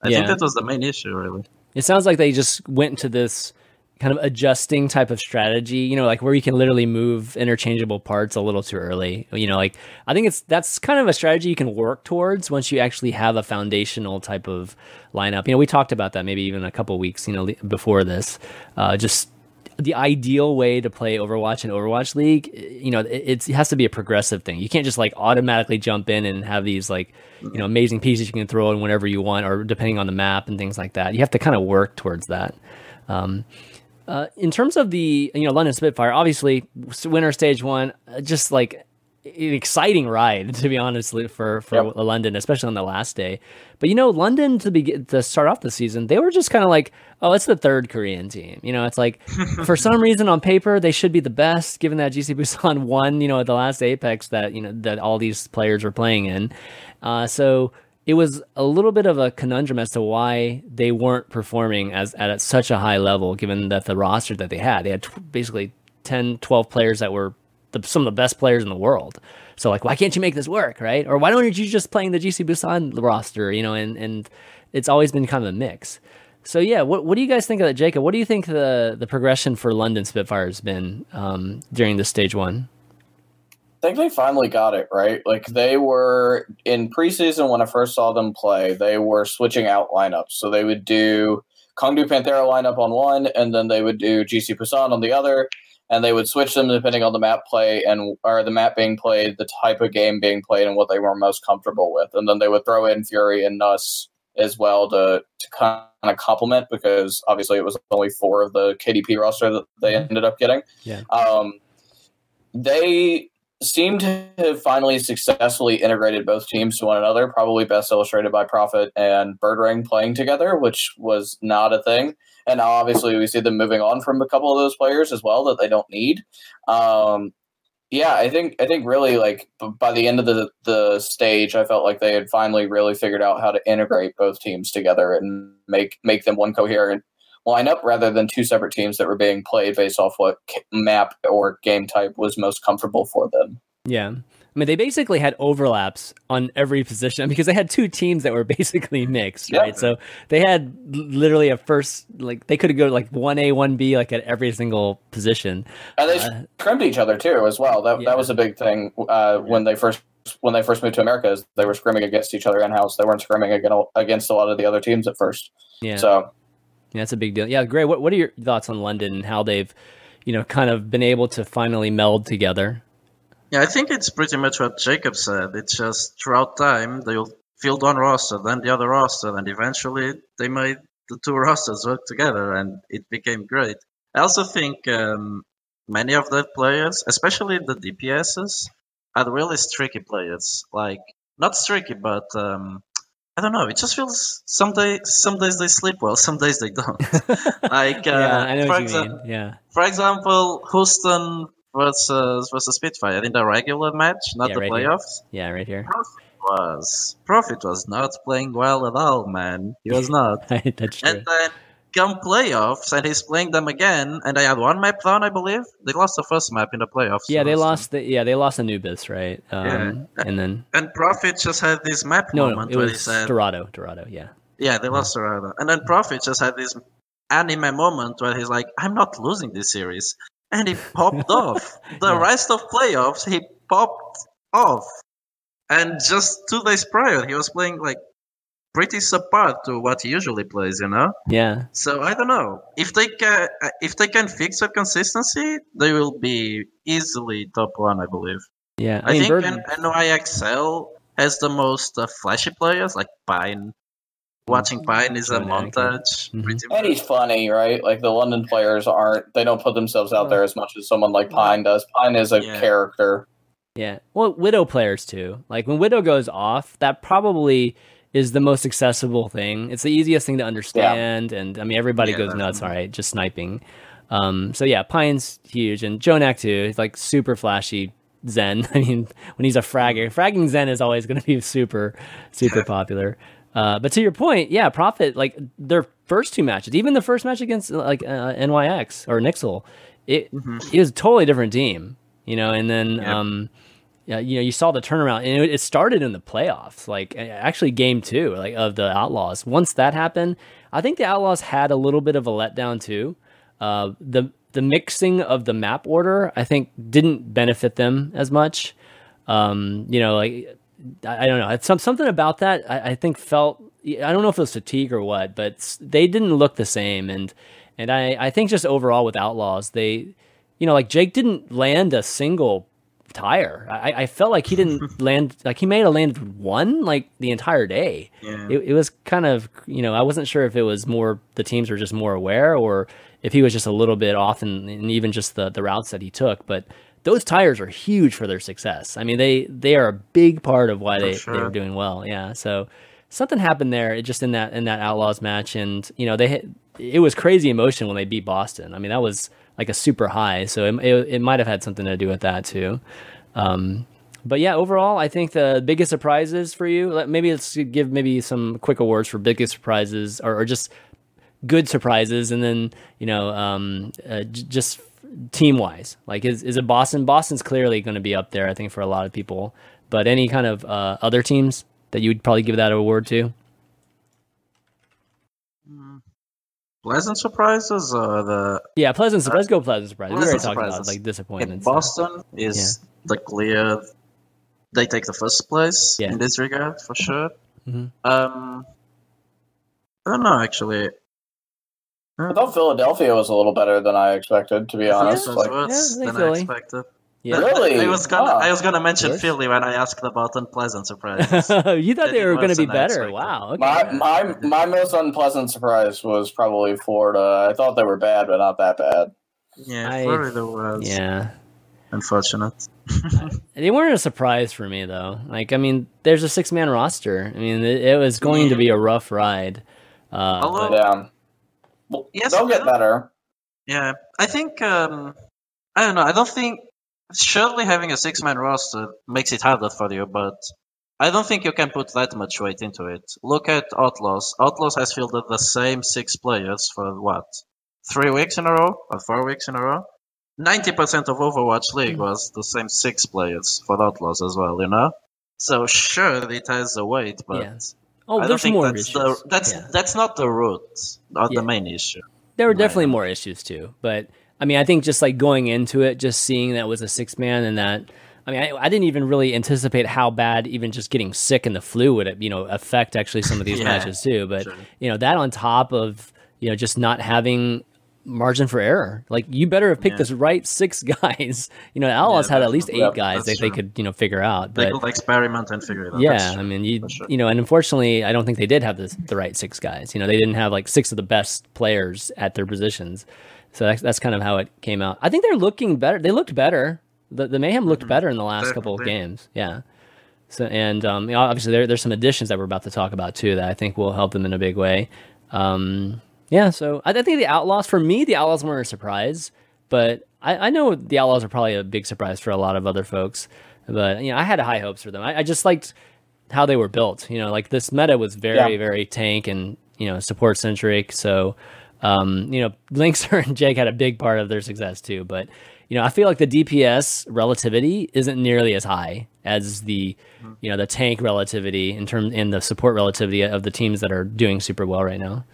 I yeah. think that was the main issue, really. It sounds like they just went to this kind of adjusting type of strategy, you know, like where you can literally move interchangeable parts a little too early. You know, like I think it's that's kind of a strategy you can work towards once you actually have a foundational type of lineup. You know, we talked about that maybe even a couple weeks, you know, before this. Uh, just the ideal way to play Overwatch and Overwatch League, you know, it, it, has to be a progressive thing. You can't just like automatically jump in and have these like, you know, amazing pieces you can throw in whenever you want, or depending on the map and things like that. You have to kind of work towards that. Um, uh, in terms of the you know London Spitfire, obviously winner stage one, uh, just like an exciting ride to be honest for for yep. London, especially on the last day. But you know, London to be to start off the season, they were just kind of like, oh, it's the third Korean team. You know, it's like for some reason on paper they should be the best, given that GC Busan won, you know, at the last Apex that you know that all these players were playing in. Uh, so it was a little bit of a conundrum as to why they weren't performing as at such a high level, given that the roster that they had, they had t- basically 10, 12 players that were the, some of the best players in the world. So like, why can't you make this work, right? Or why don't you just playing the GC Busan roster, you know? And and it's always been kind of a mix. So yeah, what what do you guys think of that, Jacob? What do you think the the progression for London Spitfire has been um, during the stage one? I think they finally got it right. Like they were in preseason when I first saw them play, they were switching out lineups. So they would do Kongdoo Panthera lineup on one, and then they would do GC Busan on the other and they would switch them depending on the map play and or the map being played, the type of game being played, and what they were most comfortable with. And then they would throw in Fury and NUS as well to to kind of complement because obviously it was only four of the KDP roster that they mm-hmm. ended up getting. Yeah. Um, they seem to have finally successfully integrated both teams to one another, probably best illustrated by Profit and Birdring playing together, which was not a thing. And now obviously we see them moving on from a couple of those players as well that they don't need. Um, yeah, I think I think really like by the end of the the stage, I felt like they had finally really figured out how to integrate both teams together and make make them one coherent lineup rather than two separate teams that were being played based off what map or game type was most comfortable for them. Yeah. I mean, they basically had overlaps on every position because they had two teams that were basically mixed, right? So they had literally a first, like, they could have go like 1A, 1B, like at every single position. And they uh, scrimmed each other too, as well. That, yeah. that was a big thing uh, when they first when they first moved to America is they were scrimming against each other in house. They weren't scrimming against a lot of the other teams at first. Yeah. So yeah, that's a big deal. Yeah, great. What what are your thoughts on London and how they've, you know, kind of been able to finally meld together? Yeah, I think it's pretty much what Jacob said. It's just throughout time they'll field one roster, then the other roster, and eventually they made the two rosters work together, and it became great. I also think um, many of the players, especially the DPSs, are really streaky players. Like not streaky, but um, I don't know. It just feels some days some days they sleep well, some days they don't. like uh, yeah, I know for what you mean. Yeah. For example, Houston versus versus Spitfire in the regular match, not yeah, the right playoffs. Here. Yeah, right here. Profit was Profit was not playing well at all, man. He was not. That's true. And then come playoffs and he's playing them again and they had one map down i believe. They lost the first map in the playoffs yeah they lost the yeah they lost anubis right? Um, yeah. and then and Profit just had this map no, moment no, it where was he said dorado dorado yeah. Yeah they lost dorado. And then Profit just had this anime moment where he's like i'm not losing this series. And he popped off. The yeah. rest of playoffs he popped off. And just two days prior he was playing like pretty subpar to what he usually plays, you know. Yeah. So I don't know if they can if they can fix that consistency, they will be easily top one, I believe. Yeah, I, I think Bird... NYXL has the most uh, flashy players like Pine. Watching Pine is a montage. Mm-hmm. And he's funny, right? Like the London players aren't; they don't put themselves out there as much as someone like Pine does. Pine is a yeah. character. Yeah. Well, Widow players too. Like when Widow goes off, that probably is the most accessible thing. It's the easiest thing to understand, yeah. and I mean everybody yeah, goes nuts. All right, just sniping. Um, so yeah, Pine's huge, and JJoNak too. He's like super flashy Zen. I mean, when he's a fragger, fragging Zen is always going to be super, super popular. Uh, but to your point, yeah, Profit like their first two matches, even the first match against like uh, NYX or Nixel, it, mm-hmm. it was a totally different team, you know. And then, yep. um, yeah, you know, you saw the turnaround, and it, it, started in the playoffs, like actually game two, like of the Outlaws. Once that happened, I think the Outlaws had a little bit of a letdown too. Uh, the the mixing of the map order, I think, didn't benefit them as much. Um, you know, like I, I don't know, it's some something about that. I, I think felt I don't know if it was fatigue or what, but they didn't look the same, and and I I think just overall with Outlaws, they, you know, like Jake didn't land a single tire. I, I felt like he didn't land like he may have landed one like the entire day. Yeah. It, it was kind of you know I wasn't sure if it was more the teams were just more aware or if he was just a little bit off and, and even just the the routes that he took. But those tires are huge for their success. I mean they they are a big part of why they sure. they were doing well. Yeah, so something happened there just in that in that Outlaws match, and you know they hit, it was crazy emotion when they beat Boston. I mean that was like a super high, so it it, it might have had something to do with that too. Um, but yeah, overall, I think the biggest surprises for you. Maybe let's give maybe some quick awards for biggest surprises, or, or just good surprises, and then you know, um, uh, j- just team wise, like is is it Boston? Boston's clearly going to be up there, I think, for a lot of people. But any kind of uh, other teams that you would probably give that award to? Pleasant surprises or the yeah pleasant surprise. Let's go pleasant surprises. we already talked about like disappointments. Boston is yeah. the clear. They take the first place yeah. in this regard for sure. Mm-hmm. Um, I don't know actually. I thought Philadelphia was a little better than I expected, to be honest. Yeah, like, yeah, than I expected. Yeah. Really? I was gonna I was gonna mention Philly when I asked about unpleasant surprises. you thought they were gonna be better. Wow. Okay. My my my most unpleasant surprise was probably Florida. I thought they were bad, but not that bad. Yeah, I, Florida was. Yeah. Unfortunate. they weren't a surprise for me though. Like I mean, there's a six man roster. I mean, it, it was going yeah. to be a rough ride. Uh, Although, yeah. Well, yes, they'll get better. Yeah, I think. Um, I don't know. I don't think surely having a six man roster makes it harder for you, but I don't think you can put that much weight into it. Look at Outlaws. Outlaws has fielded the same six players for what? Three weeks in a row? Or four weeks in a row? 90% of Overwatch League mm. was the same six players for Outlaws as well, you know? So sure, it has a weight, but yeah. oh, I don't think that's, the, that's, yeah. that's not the root, not yeah. the main issue. There were definitely more issues too, but I mean, I think just like going into it, just seeing that was a six man and that. I mean, I, I, didn't even really anticipate how bad even just getting sick in the flu would, you know, affect actually some of these yeah, matches too. But sure. you know, that on top of you know just not having margin for error, like you better have picked yeah. the right six guys. You know, Outlaws yeah, had at least eight guys that true. they could you know figure out. They but, could experiment and figure it out. Yeah, I mean, you you know, and unfortunately, I don't think they did have the the right six guys. You know, they didn't have like six of the best players at their positions. So that's, that's kind of how it came out. I think they're looking better. They looked better. The, the Mayhem looked mm-hmm. better in the last couple of games. Yeah. So and um, obviously there, there's some additions that we're about to talk about too that I think will help them in a big way. Um, yeah. So I, I, think the Outlaws for me the Outlaws weren't a surprise, but I, I, know the Outlaws are probably a big surprise for a lot of other folks. But you know I had high hopes for them. I, I just liked how they were built. You know, like this meta was very yeah. very tank and you know support centric. So um, you know, Linkzr and Jake had a big part of their success too. But you know, I feel like the DPS relativity isn't nearly as high as the mm-hmm. you know the tank relativity in terms in the support relativity of the teams that are doing super well right now.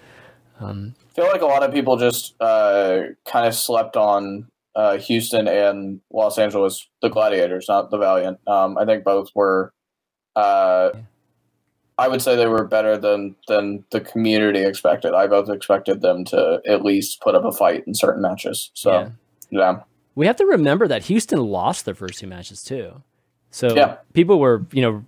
Um, I feel like a lot of people just uh, kind of slept on uh, Houston and Los Angeles, the Gladiators, not the Valiant. Um, I think both were uh, yeah. I would say they were better than than the community expected. I both expected them to at least put up a fight in certain matches. So yeah. yeah. We have to remember that Houston lost their first two matches too. So yeah. people were, you know,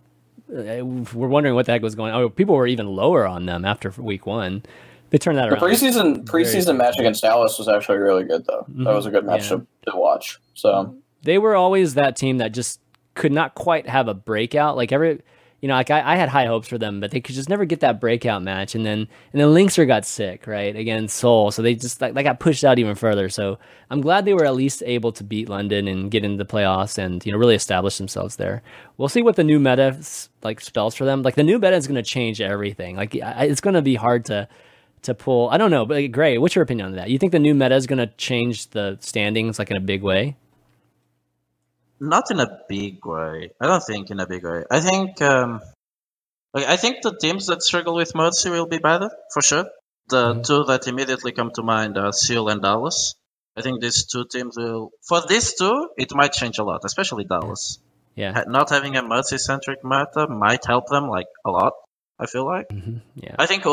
uh, were wondering what the heck was going on. Oh, people were even lower on them after week one. They turned that the around. preseason preseason match against Dallas was actually really good though. Mm-hmm. That was a good match yeah. to, to watch. So they were always that team that just could not quite have a breakout. Like every you know, like I, I, had high hopes for them, but they could just never get that breakout match. And then and then Linkzr got sick, right, against Seoul, so they just like, they got pushed out even further. So I'm glad they were at least able to beat London and get into the playoffs and you know really establish themselves there. We'll see what the new meta like spells for them. Like the new meta is going to change everything. Like it's going to be hard to to pull. I don't know, but Greyy, what's your opinion on that? You think the new meta is going to change the standings like in a big way? Not in a big way. I don't think in a big way. I think um, like I think the teams that struggle with Mercy will be better for sure. The mm-hmm. two that immediately come to mind are Seoul and Dallas. I think these two teams will. For these two, it might change a lot, especially Dallas. Yeah. Not having a Mercy centric meta might help them like a lot. I feel like. Mm-hmm. Yeah. I think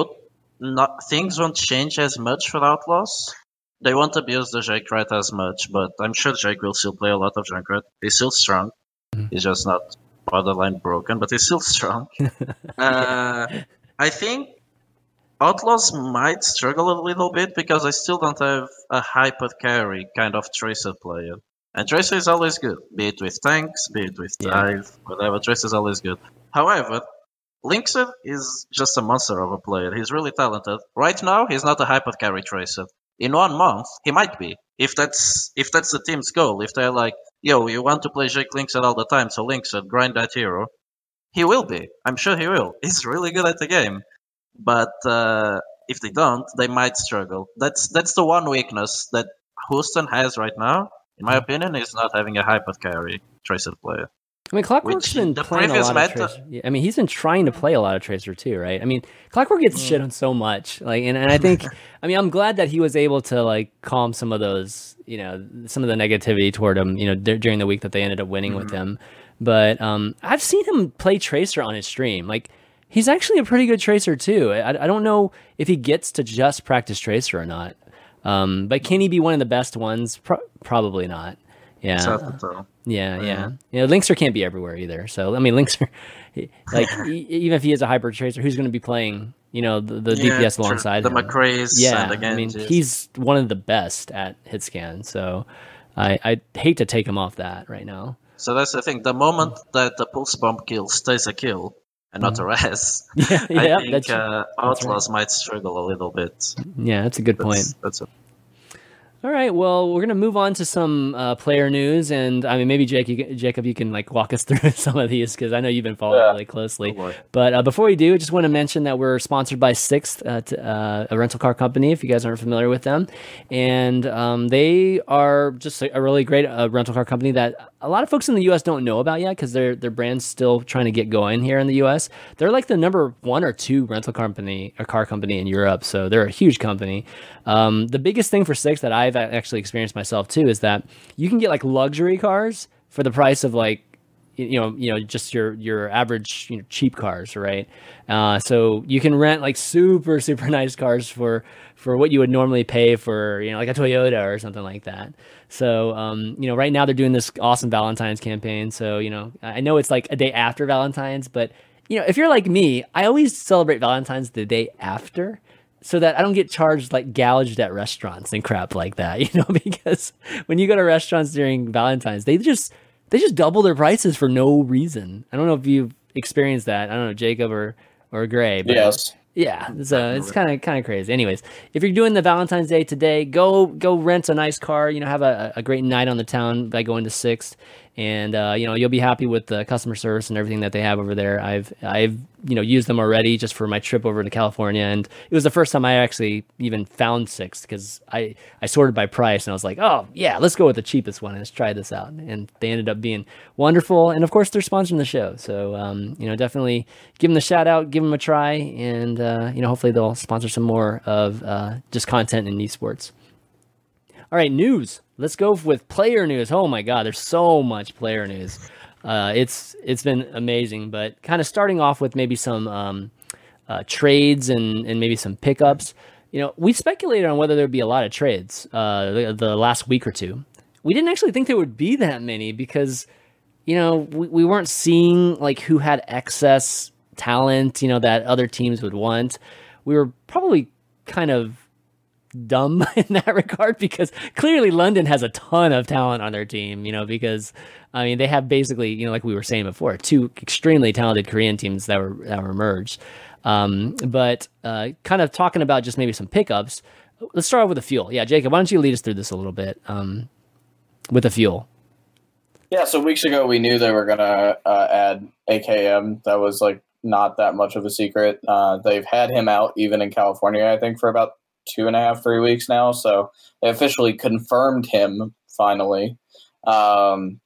not things won't change as much for Outlaws they won't abuse the Junkrat as much, but I'm sure Jake will still play a lot of Junkrat. He's still strong. Mm-hmm. He's just not borderline broken, but he's still strong. uh, I think Outlaws might struggle a little bit because I still don't have a hyper carry kind of Tracer player. And Tracer is always good, be it with tanks, be it with dive, yeah. whatever. Tracer is always good. However, Linkzr is just a monster of a player. He's really talented. Right now, he's not a hyper carry Tracer in one month he might be. If that's if that's the team's goal if they're like yo you want to play Jake Linkzr all the time so Linkzr grind that hero he will be. I'm sure he will. He's really good at the game. But uh, if they don't they might struggle. That's that's the one weakness that Houston has right now in my opinion is not having a hyper carry tracer player I mean, Clockwork's been playing a lot meta- of Tracer. I mean, he's been trying to play a lot of Tracer too, right? I mean, Clockwork gets mm. shit on so much, like, and, and I think, I mean, I'm glad that he was able to like calm some of those, you know, some of the negativity toward him, you know, d- during the week that they ended up winning mm. with him. But um, I've seen him play Tracer on his stream, like. He's actually a pretty good tracer too. I, I don't know if he gets to just practice tracer or not. Um, but can he be one of the best ones? Pro- probably not. Yeah. Yeah, yeah. You know, Linkzr can't be everywhere either. So I mean, Linkzr, like even if he is a hyper tracer, who's going to be playing? You know, the, the yeah, DPS alongside the him? McCrae's. Yeah, I mean, he's one of the best at hit scan. So I I hate to take him off that right now. So that's the thing. The moment that the pulse bomb kill stays a kill and not a mm-hmm. res, yeah, yeah, I think that's, uh, Outlaws right. might struggle a little bit. Yeah, that's a good that's, point. That's a all right. Well, we're gonna move on to some uh, player news, and I mean, maybe Jake, you, Jacob, you can like walk us through some of these because I know you've been following yeah. really closely. Oh but uh, before we do, I just want to mention that we're sponsored by Sixt, uh, to, uh, a rental car company. If you guys aren't familiar with them, and um, they are just a, a really great uh, rental car company that a lot of folks in the U.S. don't know about yet because their their brand's still trying to get going here in the U.S. They're like the number one or two rental company, a car company in Europe, so they're a huge company. Um, the biggest thing for Sixt that I've actually experienced myself too is that you can get like luxury cars for the price of like you know you know just your your average you know cheap cars right? Uh, so you can rent like super super nice cars for for what you would normally pay for you know like a toyota or something like that. So um, you know right now they're doing this awesome valentine's campaign. So you know i know it's like a day after valentine's but you know if you're like me i always celebrate valentine's the day after so that I don't get charged like gouged at restaurants and crap like that, you know, because when you go to restaurants during Valentine's, they just they just double their prices for no reason. I don't know if you've experienced that. I don't know, Jacob or or Greyy. But yes. Yeah, so it's kind of kind of crazy. Anyways, if you're doing the Valentine's Day today, go go rent a nice car. You know, have a, a great night on the town by going to Sixt and uh, you know you'll be happy with the customer service and everything that they have over there. I've I've you know used them already just for my trip over to California, and it was the first time I actually even found Sixt because I I sorted by price and I was like, oh yeah, let's go with the cheapest one and let's try this out, and they ended up being wonderful, and of course they're sponsoring the show, so um, you know definitely give them the shout out, give them a try, and uh, you know hopefully they'll sponsor some more of uh, just content in esports. All right, news. Let's go with player news. Oh my God, there's so much player news. Uh, it's it's been amazing, but kind of starting off with maybe some um, uh, trades and and maybe some pickups. You know, we speculated on whether there'd be a lot of trades uh, the, the, last week or two. We didn't actually think there would be that many because you know we, we weren't seeing like who had excess talent. You know that other teams would want. We were probably kind of dumb in that regard because clearly London has a ton of talent on their team. You know, because I mean they have basically you know like we were saying before, two extremely talented Korean teams that were that were merged. Um, but uh, kind of talking about just maybe some pickups. Let's start off with the fuel. Yeah, Jacob, why don't you lead us through this a little bit um, with the fuel? Yeah, so weeks ago we knew they were gonna uh, add AKM. That was like not that much of a secret. Uh, they've had him out even in California, I think, for about two and a half, three weeks now. So they officially confirmed him finally. Um,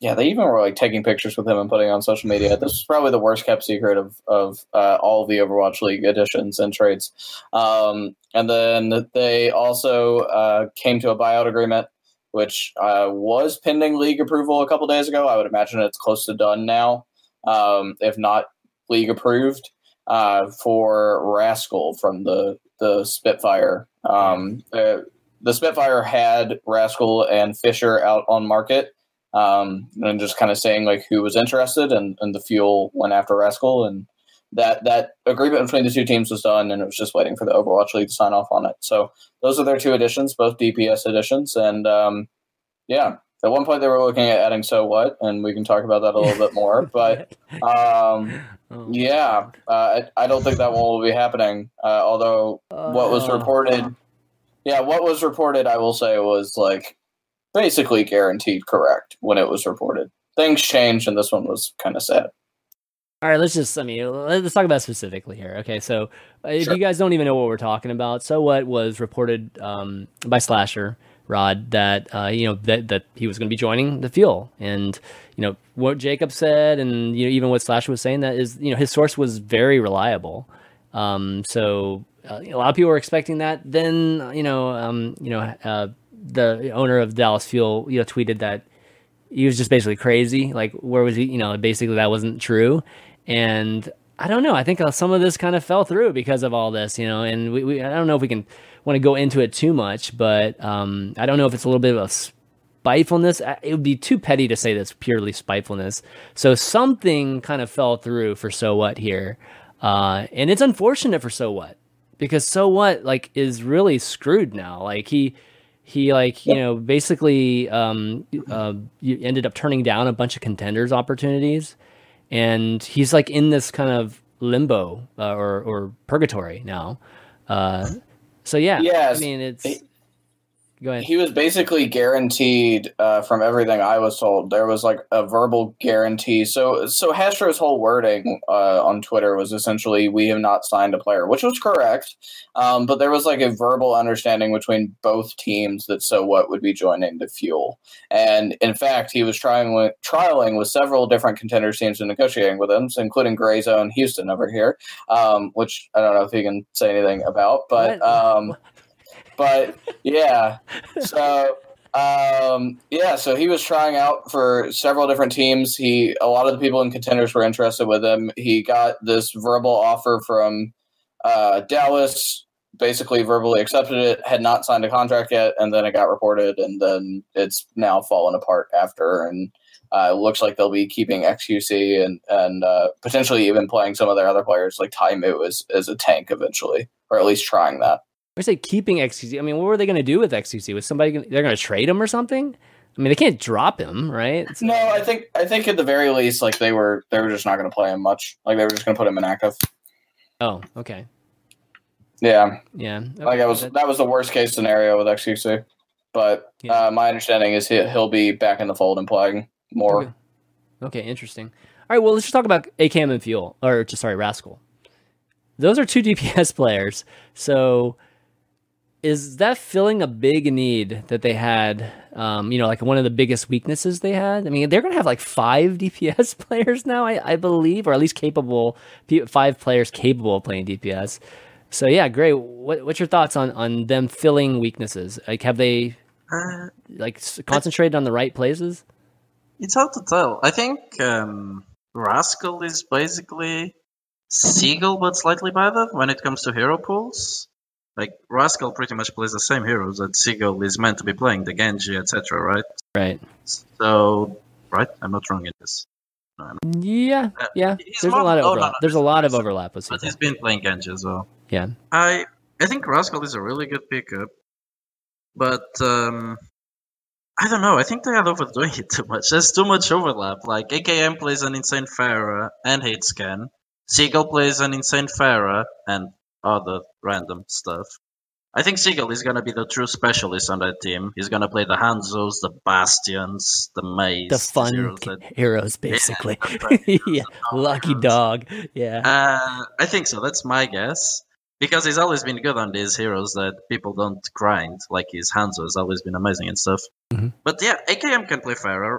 yeah, they even were like taking pictures with him and putting on social media. This is probably the worst kept secret of of uh, all the Overwatch League additions and trades. Um, and then they also uh, came to a buyout agreement, which uh, was pending league approval a couple days ago. I would imagine it's close to done now, um, if not league approved uh, for Rascal from the the Spitfire. Um, the, the Spitfire had Rascal and Fissure out on market, um, and just kind of saying like who was interested, and, and the fuel went after Rascal, and that that agreement between the two teams was done, and it was just waiting for the Overwatch League to sign off on it. So those are their two additions, both DPS additions, and um, yeah. At one point, they were looking at adding Sowhat, and we can talk about that a little bit more. But um, Oh, yeah, uh, I, I, don't think that one will be happening. Uh, although uh, what was reported, yeah, what was reported, I will say was like basically guaranteed correct when it was reported. Things changed, and this one was kind of sad. All right, let's just, I mean, let's talk about specifically here. Okay, so uh, if sure. you guys don't even know what we're talking about, so what was reported um, by Slasher Rod that uh, you know that that he was going to be joining the fuel, and you know what Jacob said, and you know even what Slash was saying that is you know his source was very reliable. Um, so uh, a lot of people were expecting that. Then you know um, you know uh, the owner of Dallas Fuel you know tweeted that he was just basically crazy. Like where was he? You know basically that wasn't true, and I don't know. I think uh, some of this kind of fell through because of all this, you know. And we, we I don't know if we can want to go into it too much, but um, I don't know if it's a little bit of a spitefulness. It would be too petty to say that's purely spitefulness. So something kind of fell through for Sowhat here, uh, and it's unfortunate for Sowhat because Sowhat like is really screwed now. Like he he like you know basically um, uh, ended up turning down a bunch of contenders opportunities, and he's like in this kind of limbo uh, or or purgatory now. Uh, so yeah, yeah. I mean, it's. Go ahead. He was basically guaranteed uh, from everything I was told. There was like a verbal guarantee. So, so Hastr0's whole wording uh, on Twitter was essentially, "We have not signed a player," which was correct. Um, but there was like a verbal understanding between both teams that Sowhat would be joining the Fuel. And in fact, he was trying with trialing with several different contender teams and negotiating with them, including Gray Zone Houston over here, um, which I don't know if he can say anything about, but. Um, but yeah, so um, yeah, so he was trying out for several different teams. He a lot of the people in contenders were interested with him. He got this verbal offer from uh, Dallas. Basically, verbally accepted it. Had not signed a contract yet, and then it got reported, and then it's now fallen apart after. And uh, it looks like they'll be keeping XQC and and uh, potentially even playing some of their other players like Taimou as as a tank eventually, or at least trying that. I say keeping XQC. I mean, what were they going to do with XQC? Was somebody gonna, they're going to trade him or something? I mean, they can't drop him, right? It's, no, I think I think at the very least, like they were they were just not going to play him much. Like they were just going to put him inactive. Oh, okay. Yeah, yeah. Okay. Like that was that was the worst case scenario with XQC. But yeah. uh, my understanding is he, he'll be back in the fold and playing more. Okay. okay, interesting. All right, well, let's just talk about AKM and Fuel, or just sorry, Rascal. Those are two DPS players. So is that filling a big need that they had? Um, you know, like one of the biggest weaknesses they had. I mean, they're going to have like five DPS players now, I, I believe, or at least capable five players capable of playing DPS. So yeah, great. What, what's your thoughts on on them filling weaknesses? Like, have they uh, like concentrated on the right places? It's hard to tell. I think um, Rascal is basically Seagull, but slightly better when it comes to hero pools. Like Rascal pretty much plays the same heroes that Seagull is meant to be playing, the Genji, etc. Right? Right. So, right? I'm not wrong in this. yeah, uh, yeah. There's a lot of overlap. There's a lot of overlap with But he's been playing Genji as well. Yeah. I I think Rascal is a really good pickup, but um, I don't know. I think they are overdoing it too much. There's too much overlap. Like AKM plays an insane Pharah and hit scan. Seagull plays an insane Pharah and other random stuff. I think Seagull is gonna be the true specialist on that team. He's gonna play the Hanzos, the Bastions, the Meis, the fun heroes heroes, basically. Yeah, Yeah, lucky dog. Yeah. Uh, I think so. That's my guess. Because he's always been good on these heroes that people don't grind, like his Hanzo has always been amazing and stuff. Mhm. But yeah, AKM can play Pharah.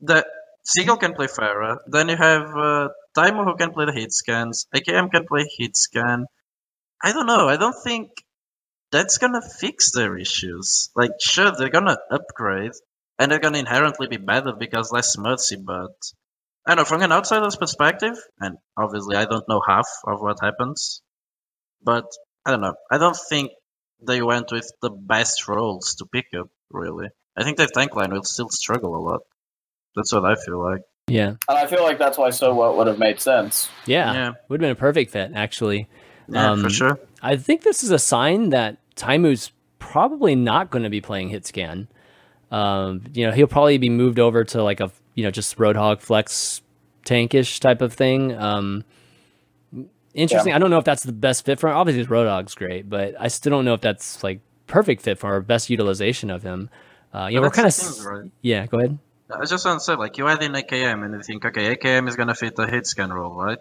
The Seagull can play Pharah. Then you have uh, Taimou who can play the hit scans. AKM can play hit scan. I don't know. I don't think that's gonna fix their issues. Like, sure, they're gonna upgrade, and they're gonna inherently be better because less mercy, but I don't know, from an outsider's perspective, and obviously I don't know half of what happens, but I don't know. I don't think they went with the best roles to pick up, really. I think their tank line will still struggle a lot. That's what I feel like. Yeah. And I feel like that's why Sowhat would have made sense. Yeah. Yeah. Would have been a perfect fit, actually. Yeah, Um, for sure. I think this is a sign that Taimou's probably not going to be playing hit scan. Um, you know, he'll probably be moved over to like a you know just Roadhog flex tankish type of thing. Um, interesting. I don't know if that's the best fit for him. Obviously, Roadhog's great, but I still don't know if that's like perfect fit for our best utilization of him. Uh, you know, we're kind of thing, right? yeah. Go ahead. I just want to say, like, you add in AKM and you think, okay, AKM is gonna fit the hit scan role, right?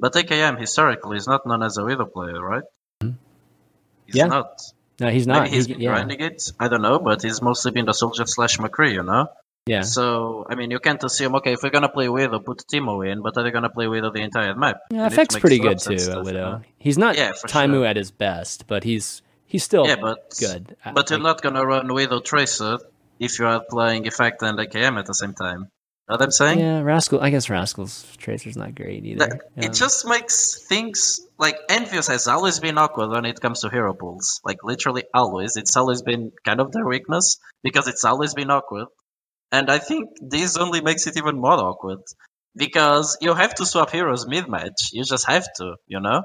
But AKM historically is not known as a widow player, right? He's Mm-hmm. Yeah. not. No, he's not. Maybe he's He- been yeah, grinding it. I don't know, but he's mostly been the soldier slash McCree, you know. yeah. So I mean, you can't assume, okay, if we're gonna play Widow, put Taimou in, but are they gonna play Widow the entire map? Yeah, You need to effect's pretty good too stuff, at you Widow. know? He's not Yeah, Taimou sure. at his best, but he's he's still Yeah, but good. I- But you're I- not gonna run Widow Tracer if you are playing Effect and AKM at the same time. Know what I'm saying? Yeah, Rascal. I guess Rascal's Tracer's not great either. That- Yeah. It just makes things like EnVyUs has always been awkward when it comes to hero pools. Like literally always. It's always been kind of their weakness because it's always been awkward. And I think this only makes it even more awkward. Because you have to swap heroes mid match. You just have to, you know?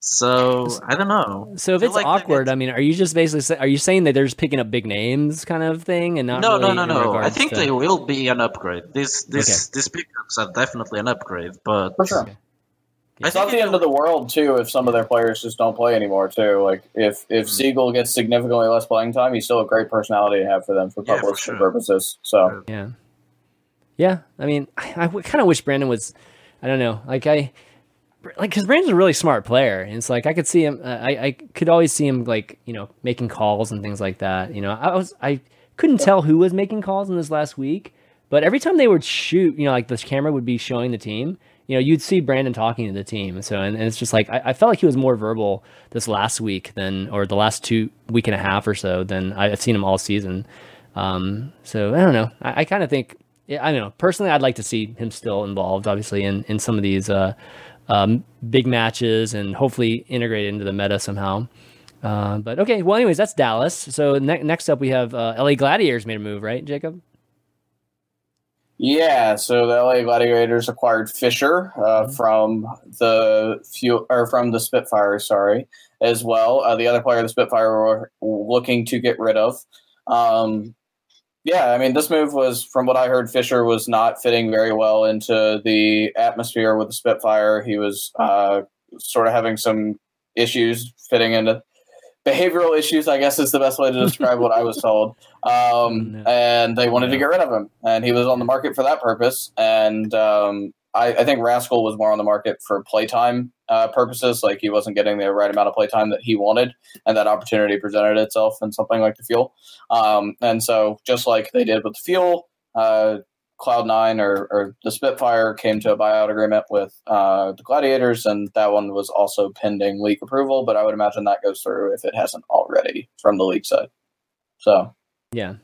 So I don't know. So if it's like awkward, get- I mean, are you just basically say, are you saying that they're just picking up big names kind of thing and not no, really no, no, no. I think to- they will be an upgrade. This, this, these pickups are definitely an upgrade. But For sure. Okay. I It's not the end of the world too if some of their players just don't play anymore too. Like if if Mm. Seagull gets significantly less playing time, he's still a great personality to have for them for Yeah, for publicity sure. purposes. So Yeah, yeah. I mean, I, I kind of wish Brandon was. I don't know, like I, like because Brandon's a really smart player, and it's like I could see him. Uh, I I could always see him like you know making calls and things like that. You know, I was I couldn't tell who was making calls in this last week, but every time they would shoot, you know, like the camera would be showing the team. You know, you'd see Brandon talking to the team. So, and, and it's just like I, I felt like he was more verbal this last week than, or the last two week and a half or so than I've seen him all season. Um, so I don't know. I, I kind of think I don't know. Personally, I'd like to see him still involved, obviously, in, in some of these uh, um, big matches and hopefully integrated into the meta somehow. Uh, but okay, well, anyways, that's Dallas. So ne- next up, we have uh, LA Gladiators made a move, right, Jacob? yeah, so the LA Gladiators acquired Fissure uh, from the few or from the Spitfire, sorry, as well. Uh, the other player the Spitfire were looking to get rid of. Um, yeah, I mean, this move was, from what I heard, Fissure was not fitting very well into the atmosphere with the Spitfire. He was uh, sort of having some issues fitting into behavioral issues, I guess is the best way to describe what I was told. Um, No. And they wanted to get rid of him, and he was on the market for that purpose. And um, I, I think Rascal was more on the market for playtime uh, purposes. Like he wasn't getting the right amount of playtime that he wanted, and that opportunity presented itself in something like the Fuel. Um, and so, just like they did with the Fuel, uh, Cloud9 or, or the Spitfire came to a buyout agreement with uh, the Gladiators, and that one was also pending league approval. But I would imagine that goes through if it hasn't already from the league side. So, Yeah.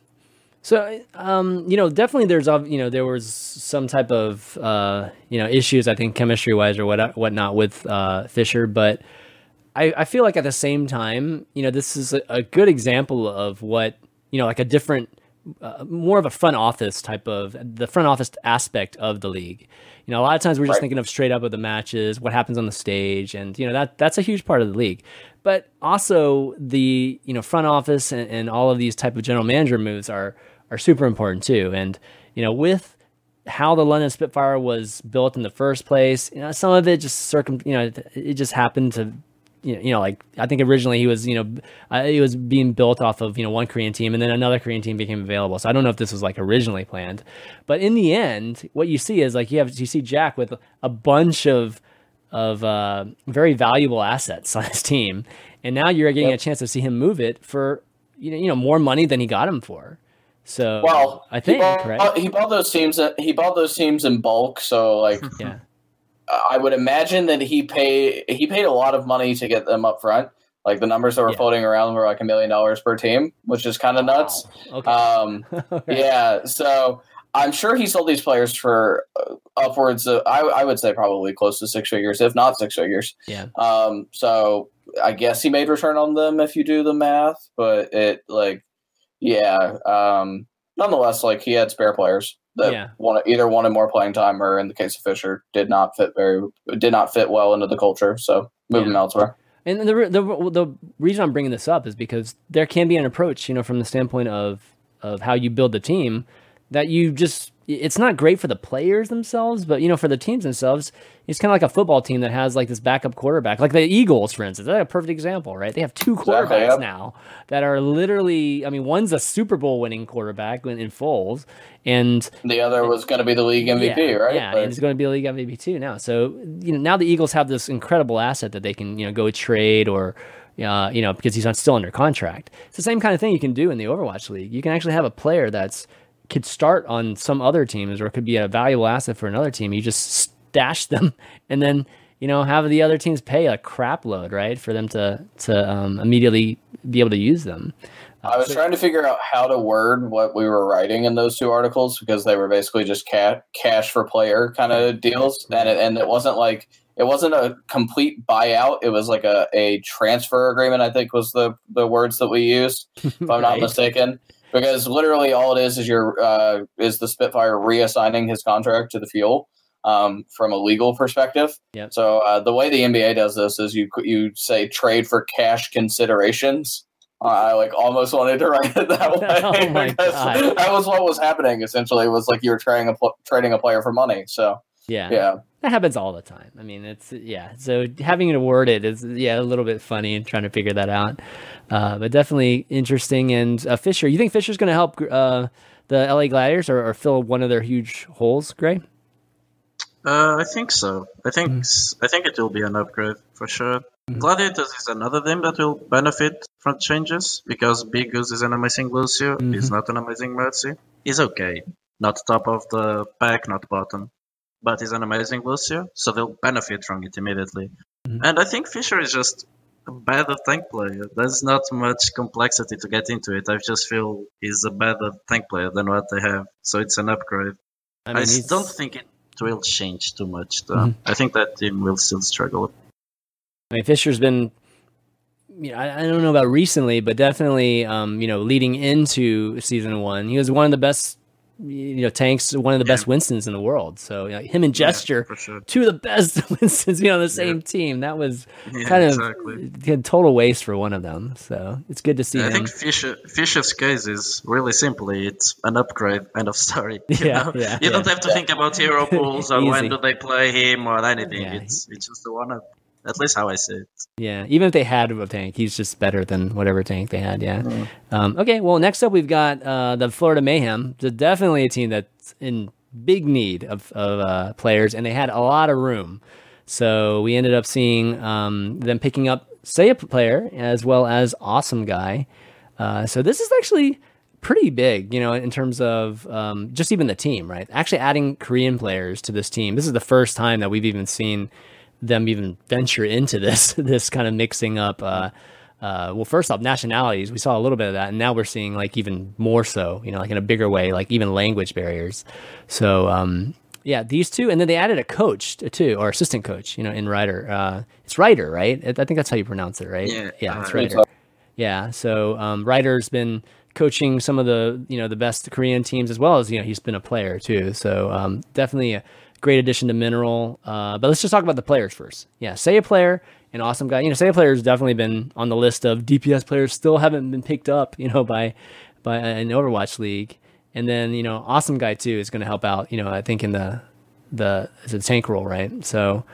So, um, you know, definitely there's, you know, there was some type of, uh, you know, issues, I think, chemistry wise or what, whatnot with uh, Fissure. But I, I feel like at the same time, you know, this is a, a good example of what, you know, like a different uh, more of a front office type of the front office aspect of the league. You know, a lot of times we're just Right. thinking of straight up of the matches, what happens on the stage, and you know that that's a huge part of the league. But also the you know front office and, and all of these type of general manager moves are are super important too. And you know with how the London Spitfire was built in the first place, you know, some of it just circum, you know, it just happened to you know, you know, like I think originally he was, you know, uh, he was being built off of, you know, one Korean team and then another Korean team became available. So I don't know if this was like originally planned, but in the end, what you see is like you have, you see Jack with a bunch of, of uh, very valuable assets on his team. And now you're getting Yep. a chance to see him move it for, you know, you know, more money than he got him for. So Well, I think, he bought, right? he bought those teams. He bought those teams in bulk. So like, Yeah. I would imagine that he pay he paid a lot of money to get them up front. Like the numbers that were Yeah. floating around were like a million dollars per team, which is kind of nuts. Okay. Um, Alright. yeah, so I'm sure he sold these players for uh, upwards of I, I would say probably close to six figures, if not six figures. Yeah. Um, so I guess he made return on them if you do the math, but it like, yeah. Um, nonetheless, like he had spare players that Yeah. wanted, either wanted more playing time or, in the case of Fissure, did not fit very did not fit well into the culture. So moving Yeah. elsewhere. And the, the the reason I'm bringing this up is because there can be an approach, you know, from the standpoint of of how you build the team that you just it's not great for the players themselves, but you know, for the teams themselves, it's kind of like a football team that has like this backup quarterback, like the Eagles, for instance. That's a perfect example, right? They have two quarterbacks yep. now that are literally, I mean, one's a Super Bowl winning quarterback in, Foles, and The other was going to be the league MVP, yeah, right? Yeah, But- and he's going to be a league MVP too now. So you know now the Eagles have this incredible asset that they can you know go trade or. Uh, you know, because he's not still under contract. It's the same kind of thing you can do in the Overwatch League. You can actually have a player that's could start on some other teams or it could be a valuable asset for another team. You just stash them and then you know have the other teams pay a crap load, right, for them to to um, immediately be able to use them. I was trying to figure out how to word what we were writing in those two articles because they were basically just cash, cash for player kind of deals, and it, and it wasn't like it wasn't a complete buyout. It was like a, a transfer agreement. I think was the the words that we used, if I'm not mistaken. Because literally all it is is your uh, is the Spitfire reassigning his contract to the fuel um, from a legal perspective. Yep. So uh, the way the NBA does this is you you say trade for cash considerations. Uh, I like almost wanted to write it that way. Oh my God. That was what was happening. Essentially, it was like you were trading a pl- trading a player for money. So Yeah, yeah, That happens all the time. I mean, it's yeah. So having it awarded is yeah a little bit funny and trying to figure that out, uh, but definitely interesting. And uh, Fissure, you think Fissure's going to help uh, the LA Gladiators or, or fill one of their huge holes, Greyy? Uh, I think so. I think Mm. s- I think it will be an upgrade for sure. Mhm. Gladiators is another team that will benefit from changes because BigGoose is an amazing Lucio. He's Mhm. not an amazing Mercy. He's okay. Not top of the pack, not bottom. But he's an amazing Lucio, so they'll benefit from it immediately. Mhm. And I think Fissure is just a better tank player. There's not much complexity to get into it. I just feel he's a better tank player than what they have. So it's an upgrade. I I, mean, he's- don't think it will change too much, though. Mhm. I think that team will still struggle. I mean, Fissure's been, you know, I, I don't know about recently, but definitely, um, you know, leading into season one, he was one of the best, you know, tanks, one of the best Winstons in the world. So you know, him and Gesture, for sure. two of the best Winstons, be on the same Yeah. team. That was Yeah, kind of exactly. a total waste for one of them. So it's good to see I him. think Fissure, Fissure's case is really simply it's an upgrade. End of story. You Yeah, know? yeah, You don't have to think about hero pools or when do they play him or anything. Yeah. It's it's just the one up. At least how I see it. Yeah, even if they had a tank, he's just better than whatever tank they had. Yeah. Um, okay, well, next up we've got uh, the Florida Mayhem. They're definitely a team that's in big need of, of uh, players, and they had a lot of room. So we ended up seeing um, them picking up Sayaplayer as well as AWESOMEGUY. Uh, so this is actually pretty big, you know, in terms of um, just even the team, right? Actually adding Korean players to this team. This is the first time that we've even seen them even venture into this this kind of mixing up. Uh, uh, well, first off, nationalities. We saw a little bit of that, and now we're seeing like even more so. You know, like in a bigger way, like even language barriers. So um, yeah, these two, and then they added a coach too, or assistant coach. You know, in Ryder. Uh, it's Ryder, right? I think that's how you pronounce it, right? Yeah, yeah, uh, it's I Ryder. so. Yeah, so um, Ryder's been coaching some of the you know the best Korean teams as well as you know he's been a player too. So um, definitely a great addition to Mineral. Uh, but let's just talk about the players first. Yeah, Sayaplayer, an AWESOMEGUY. You know, Sayaplayer has definitely been on the list of DPS players still haven't been picked up. You know, by by an Overwatch league. And then you know, AWESOMEGUY too is going to help out. You know, I think in the the it's a tank role, right? So.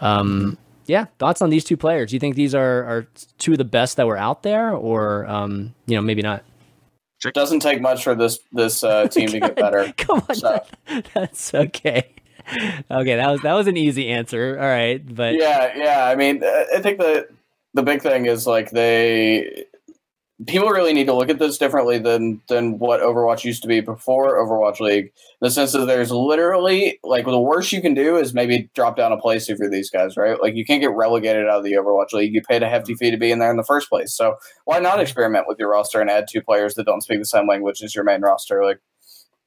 Um, yeah, thoughts on these two players? Do you think these are, are two of the best that were out there, or um, you know maybe not? It doesn't take much for this this uh, team to get better. Come on, so. that, that's okay. Okay, that was that was an easy answer. All right, but yeah, yeah. I mean, uh, I think the the big thing is like they people really need to look at this differently than than what Overwatch used to be before Overwatch League. In the sense that there's literally like the worst you can do is maybe drop down a place for these guys, right? Like you can't get relegated out of the Overwatch League. You paid a hefty fee to be in there in the first place. So why not experiment with your roster and add two players that don't speak the same language as your main roster? Like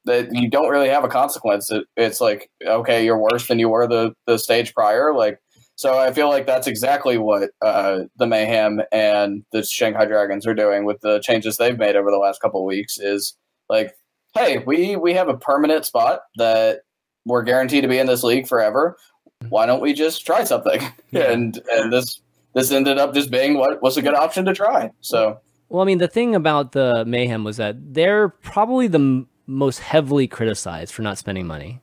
that you don't really have a consequence. It, it's like okay, you're worse than you were the the stage prior. Like so I feel like that's exactly what uh, the Mayhem and the Shanghai Dragons are doing with the changes they've made over the last couple of weeks. Is like, hey, we we have a permanent spot that we're guaranteed to be in this league forever. Why don't we just try something? Yeah. and and this this ended up just being what was a good option to try. So. Well, I mean, the thing about the Mayhem was that they're probably the most heavily criticized for not spending money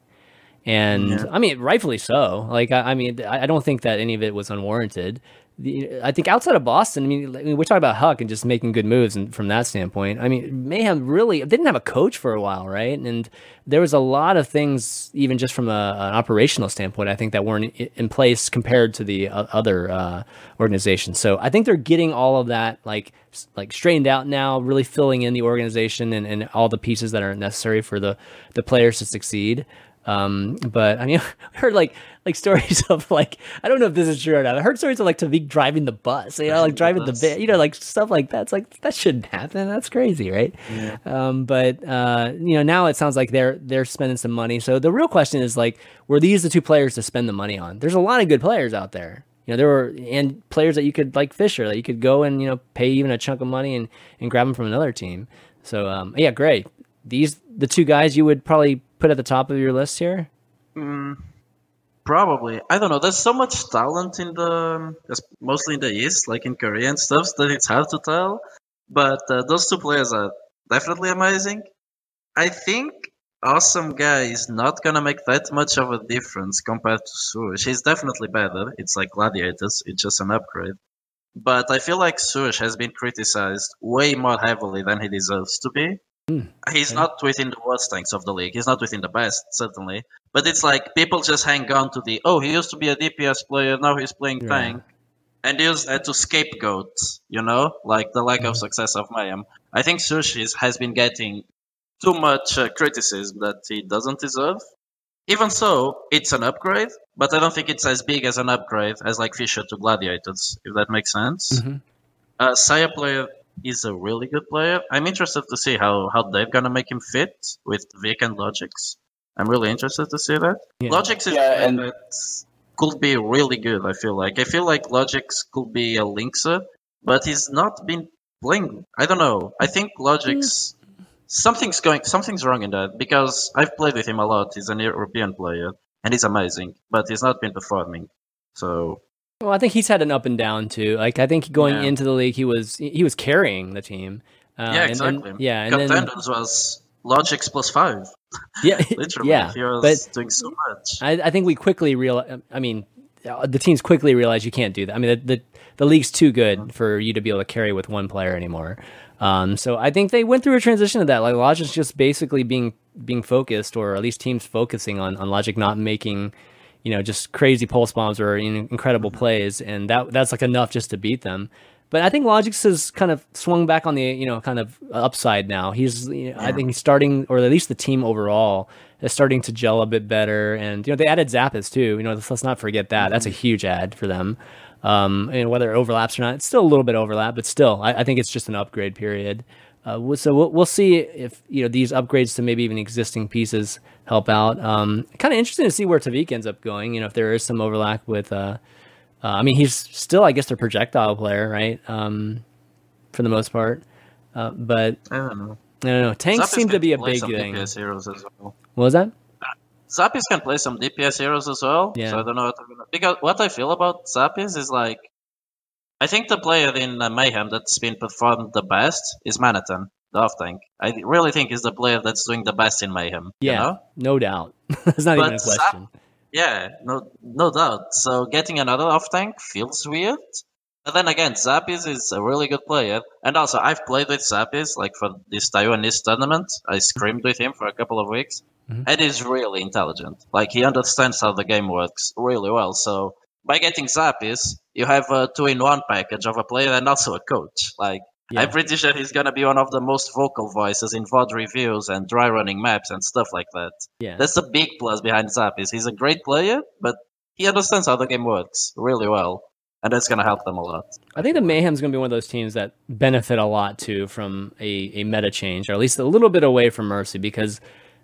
and yeah. I mean, rightfully so. Like, I, I, mean, I don't think that any of it was unwarranted. The, I think outside of Boston, I mean, we're talking about HuK and just making good moves, and from that standpoint, I mean, Mayhem really didn't have a coach for a while, right? And there was a lot of things, even just from a, an operational standpoint, I think that weren't in place compared to the other uh, organizations. So I think they're getting all of that like like straightened out now, really filling in the organization and, and all the pieces that are necessary for the the players to succeed. Um, but I mean, I heard like like stories of like I don't know if this is true or not. I heard stories of like TviQ driving the bus, you know, like driving the, bit, you know, like stuff like that. It's like that shouldn't happen. That's crazy, right? Yeah. Um, but uh, you know, now it sounds like they're they're spending some money. So the real question is like, were these the two players to spend the money on? There's a lot of good players out there. You know, there were and players that you could like Fisher that you could go and you know pay even a chunk of money and and grab them from another team. So um, yeah, great. These the two guys you would probably put at the top of your list here? Mm, probably. I don't know. There's so much talent in the, mostly in the East, like in Korea and stuff, that it's hard to tell. But uh, those two players are definitely amazing. I think AWESOMEGUY is not gonna make that much of a difference compared to Cwoosh. He's definitely better. It's like Gladiators. It's just an upgrade. But I feel like Cwoosh has been criticized way more heavily than he deserves to be. Mm, he's not within the worst tanks of the league. He's not within the best, certainly. But it's like people just hang on to the oh, he used to be a DPS player, now he's playing yeah. tank, and use that to scapegoat, you know, like the lack mm. of hmm. success of Mayhem. I think Sushis has been getting too much uh, criticism that he doesn't deserve. Even so, it's an upgrade, but I don't think it's as big as an upgrade as like Fisher to Gladiators, if that makes sense. Mm-hmm. Uh, Sayaplayer is a really good player. I'm interested to see how, how they're gonna make him fit with Vic and Logix. I'm really interested to see that. Yeah. Logix is yeah, and that could be really good. I feel like I feel like Logix could be a Linkzr, but he's not been playing. I don't know. I think Logix mm. something's going something's wrong in that because I've played with him a lot. He's an European player and he's amazing, but he's not been performing. So well, I think he's had an up and down too. Like I think going yeah. into the league, he was he was carrying the team. Uh, yeah, exactly. And, yeah, and Contenders then, was Logix plus five. Yeah, literally. Yeah, he was but doing so much. I, I think we quickly real. I mean, uh, the teams quickly realize you can't do that. I mean, the the, the league's too good mm-hmm. for you to be able to carry with one player anymore. Um, so I think they went through a transition of that. Like Logix's just basically being being focused, or at least teams focusing on on Logic not making you know, just crazy pulse bombs or you know, incredible plays, and that that's like enough just to beat them. But I think Logix has kind of swung back on the you know kind of upside now. He's you know, yeah. I think he's starting, or at least the team overall is starting to gel a bit better. And you know they added Zappis too. You know let's, let's not forget that. Mm-hmm. That's a mm-hmm. huge add for them. Um, and whether it overlaps or not, it's still a little bit overlap, but still, I, I think it's just an upgrade period. Uh, so we'll, we'll see if you know these upgrades to maybe even existing pieces help out. Um, kind of interesting to see where TviQ ends up going. You know, if there is some overlap with. Uh, uh, I mean, he's still, I guess, their projectile player, right? Um, for the most part. Uh, but I don't know. I don't know. Tanks seem to be a big thing. DPS heroes as well. What was that? Zappis can play some DPS heroes as well. Yeah. So I don't know what because what I feel about Zappis is like I think the player in uh, Mayhem that's been performed the best is Manneten, the off tank. I really think is the player that's doing the best in Mayhem. Yeah, You know? no doubt. That's not even a But question. Yeah, no, no doubt. So getting another off tank feels weird. But then again, Zappis is a really good player, and also I've played with Zappis like for this Taiwanese tournament. I scrimmed with him for a couple of weeks, Mhm. and he's really intelligent. Like he understands how the game works really well. So by getting Zappis, you have a two-in-one package of a player and also a coach. Like Yeah. I'm pretty sure he's gonna be one of the most vocal voices in VOD reviews and dry running maps and stuff like that. Yeah. That's a big plus behind Zappis. He's a great player, but he understands how the game works really well, and that's gonna help them a lot. I think the Mayhem's going to be one of those teams that benefit a lot too from a, a meta change, or at least a little bit away from Mercy, because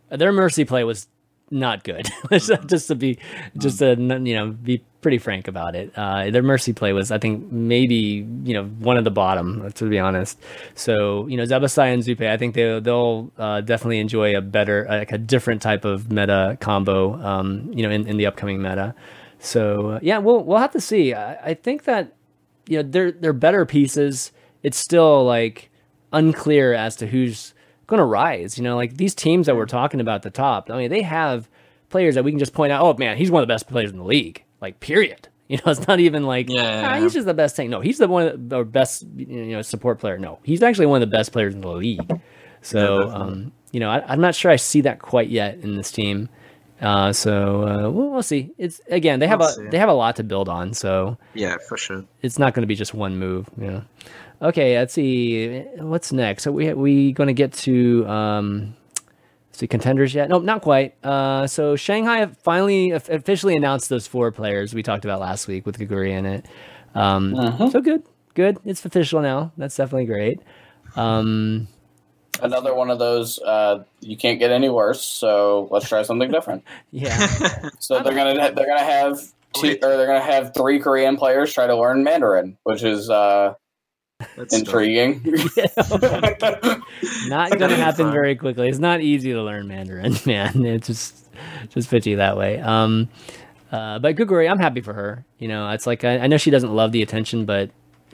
their Mercy play was not good. just to be, just to you know, be pretty frank about it. Uh, their Mercy play was, I think, maybe you know one of the bottom, to be honest. So you know, Zebbosai and Zuppeh, I think they they'll uh, definitely enjoy a better, like a different type of meta combo. Um, you know, in, in the upcoming meta. So uh, yeah, we'll we'll have to see. I, I think that you know they're they're better pieces. It's still like unclear as to who's going to rise. You know, like these teams that we're talking about at the top. I mean, they have players that we can just point out. Oh man, he's one of the best players in the league. Like period. You know, it's not even like Yeah. "Ah, he's just the best thing. No, he's the one of the best you know support player. No, he's actually one of the best players in the league. So definitely. um, you know, I, I'm not sure I see that quite yet in this team. Uh, so uh, we'll, we'll see. It's again they have We'll a see. they have a lot to build on. So Yeah, for sure. it's not going to be just one move. You know. Okay, let's see what's next. So we we going to get to um, see contenders yet? No, not quite. Uh, so Shanghai finally officially announced those four players we talked about last week with Geguri in it. Um, So good, good. It's official now. That's definitely great. Um, Another one of those. Uh, you can't get any worse. So let's try something different. yeah, So they're gonna they're gonna have two, or they're gonna have three Korean players try to learn Mandarin, which is uh, That's intriguing. not gonna going to happen fun. very quickly. It's not easy to learn Mandarin, man. It's just just pitchy that way. Um, uh, but Geguri, I'm happy for her. You know, it's like I, I know she doesn't love the attention, but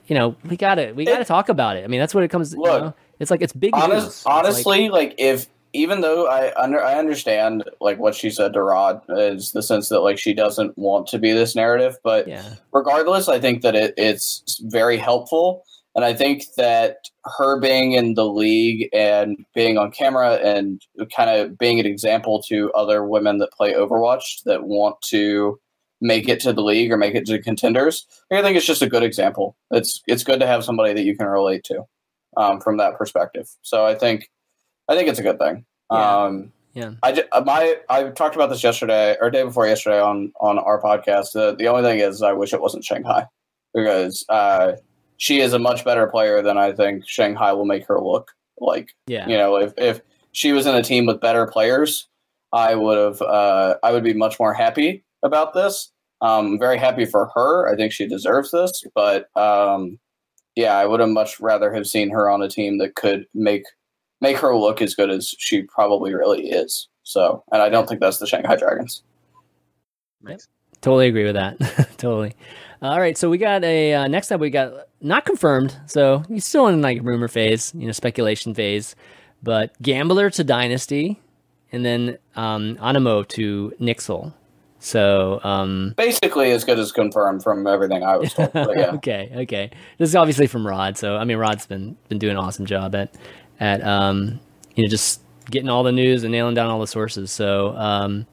you know, we got to we got to talk about it. I mean, that's what it comes. you Look, know? it's like it's big. Honest, It's like- honestly, like, if even though I under I understand like what she said to Rod is the sense that like she doesn't want to be this narrative, but yeah, regardless, I think that it, it's very helpful. And I think that her being in the league and being on camera and kind of being an example to other women that play Overwatch that want to make it to the league or make it to contenders, I think it's just a good example. It's it's good to have somebody that you can relate to um, from that perspective. So I think I think it's a good thing. Yeah. Um, yeah, I uh, my I talked about this yesterday or day before yesterday on on our podcast. The the only thing is I wish it wasn't Shanghai because uh, she is a much better player than I think Shanghai will make her look like. yeah, You know, if if she was in a team with better players, I would have uh, I would be much more happy about this. Um, I'm very happy for her. I think she deserves this, but um, yeah, I would have much rather have seen her on a team that could make make her look as good as she probably really is. So, and I don't think that's the Shanghai Dragons. Totally agree with that. totally. All right, so we got a uh, next up. We got not confirmed, so he's still in like rumor phase, you know, speculation phase. But Gambler to Dynasty, and then um, Anamo to NYXL. So um, Basically, as good as confirmed from everything I was told. Yeah, okay, okay. This is obviously from Rod. So I mean, Rod's been been doing an awesome job at at um, you know just getting all the news and nailing down all the sources. So um,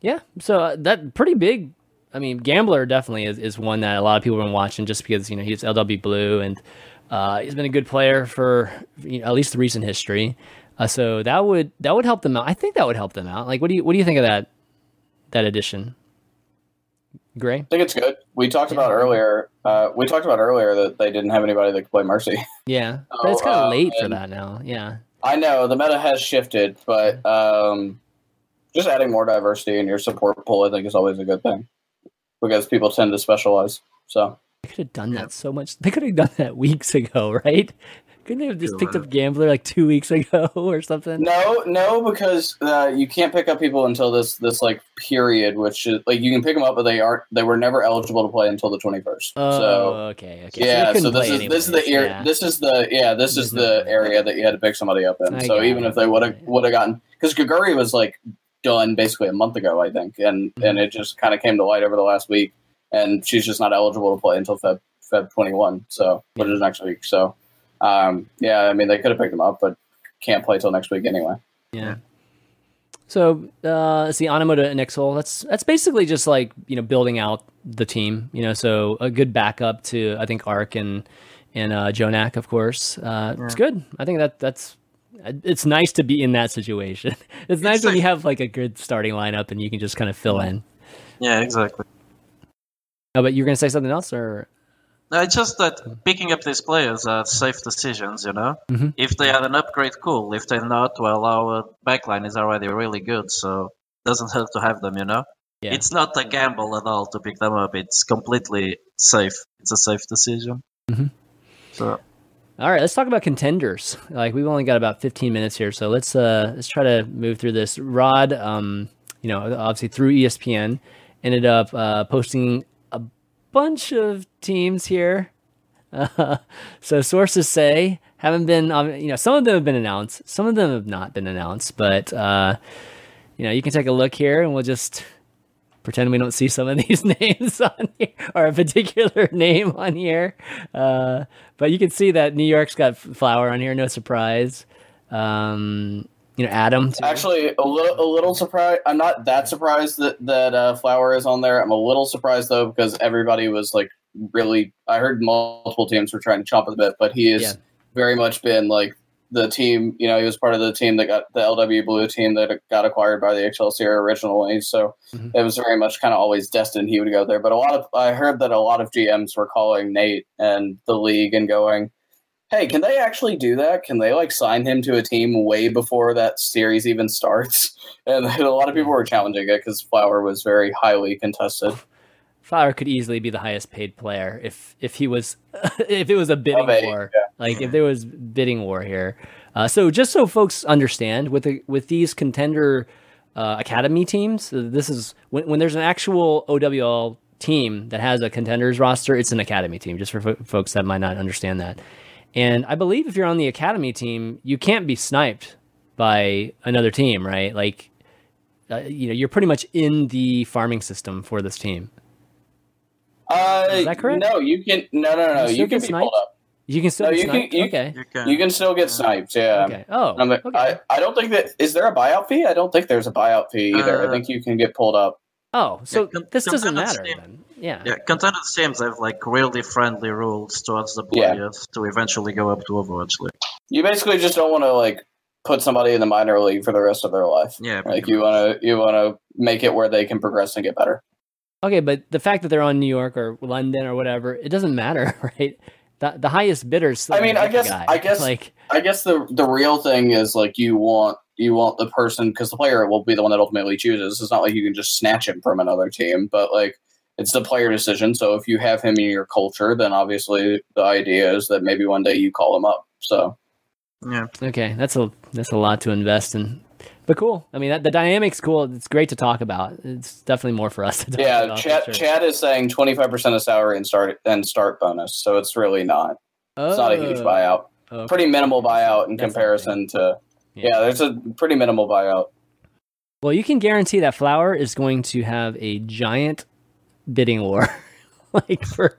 yeah, so uh, that pretty big. I mean, Gambler definitely is, is one that a lot of people have been watching just because you know he's LW Blue and uh, he's been a good player for you know, at least the recent history. Uh, so that would that would help them out. I think that would help them out. Like, what do you what do you think of that that addition? Greyy. I think it's good. We talked about earlier. Uh, we talked about earlier that they didn't have anybody that could play Mercy. Yeah, but it's kind of uh, late for that now. Yeah, I know the meta has shifted, but um, just adding more diversity in your support pool, I think, is always a good thing because people tend to specialize. So they could have done that so much. They could have done that weeks ago, right? Couldn't they have just picked up Gambler like two weeks ago or something? No, no, because uh, you can't pick up people until this this like period, which is like you can pick them up, but they aren't. They were never eligible to play until the twenty first. Oh, so okay, okay. yeah, you so this play is this is the anyways, area. yeah. This is the yeah. This is the area that you had to pick somebody up in. I so even it. if they would have would have gotten because Geguri was like done basically a month ago, I think, and Mhm. and it just kind of came to light over the last week, and she's just not eligible to play until Feb Feb twenty one. So which is next week. So um, yeah, I mean they could have picked them up, but can't play till next week anyway. Yeah. So uh, let's see, Anamo to NYXL. That's that's basically just like you know building out the team. You know, so a good backup to I think ArK and and uh, JJoNak, of course. Uh, It's good. I think that that's it's nice to be in that situation. It's nice when you have like a good starting lineup and you can just kind of fill in. Yeah, exactly. Oh, but you're gonna say something else, or No, it's just that picking up these players are safe decisions, you know? Mhm. If they are an upgrade, cool. If they're not, well, our backline is already really good, so it doesn't hurt to have them, you know? Yeah. It's not a gamble at all to pick them up. It's completely safe. It's a safe decision. Mhm. So, All right, let's talk about contenders. Like we've only got about 15 minutes here, so let's uh let's try to move through this. Rod, um, you know, obviously through ESPN, ended up uh, posting a bunch of teams here. Uh, so sources say haven't been, um, you know, some of them have been announced, some of them have not been announced, but uh, you know, you can take a look here, and we'll just pretend we don't see some of these names on here or a particular name on here. Uh, but you can see that New York's got Flower on here, no surprise. Um, you know, Adam. too. Actually, a little a little surprised. I'm not that surprised that that uh, Flower is on there. I'm a little surprised though because everybody was like really. I heard multiple teams were trying to chomp at the bit, but he has Yeah. very much been like the team. You know, he was part of the team that got the LW Blue team that got acquired by the Excelsior originally. So Mhm. it was very much kind of always destined he would go there. But a lot of I heard that a lot of GMs were calling Nate and the league and going hey, can they actually do that? Can they like sign him to a team way before that series even starts? And a lot of people were challenging it because Flower was very highly contested. Flower could easily be the highest paid player if if he was if it was a bidding war. Like if there was bidding war here. Uh, so just so folks understand, with the, with these contender uh, academy teams, this is when, when there's an actual OWL team that has a contenders roster, it's an academy team. Just for fo- folks that might not understand that. And I believe if you're on the academy team, you can't be sniped by another team, right? Like, uh, you know, you're pretty much in the farming system for this team. Uh, Is that correct? No, you can. No, no, no. You You, can be sniped? pulled up. You can still No, get you can- sniped? you- okay. you can. You can still get sniped. Yeah. Okay. Oh, I'm like, okay. I, I don't think that is there a buyout fee. I don't think there's a buyout fee either. I Uh, think you can get pulled up. oh, so Yeah, con- this doesn't matter team- then. Yeah. Yeah, contender teams have like really friendly rules towards the Yeah. players to eventually go up to Overwatch League. You basically just don't want to like put somebody in the minor league for the rest of their life. Yeah, Like you want to you want to make it where they can progress and get better. Okay, but the fact that they're on New York or London or whatever, it doesn't matter, right? The, the highest bidders. Still I mean, I guess- guy. I guess- like I guess the the real thing is like you want you want the person because the player will be the one that ultimately chooses. It's not like you can just snatch him from another team, but like it's the player decision. So if you have him in your culture, then obviously the idea is that maybe one day you call him up. So yeah. okay, that's a that's a lot to invest in. But cool. I mean, that, the dynamic's cool. It's great to talk about. It's definitely more for us to talk yeah, about. for Chad sure. Chad is saying twenty five percent of salary and start and start bonus. So it's really not. It's not a huge Oh, buyout. okay. Pretty minimal buyout in That's comparison to. Yeah. Yeah, there's a pretty minimal buyout. Well, you can guarantee that Flower is going to have a giant bidding war, like for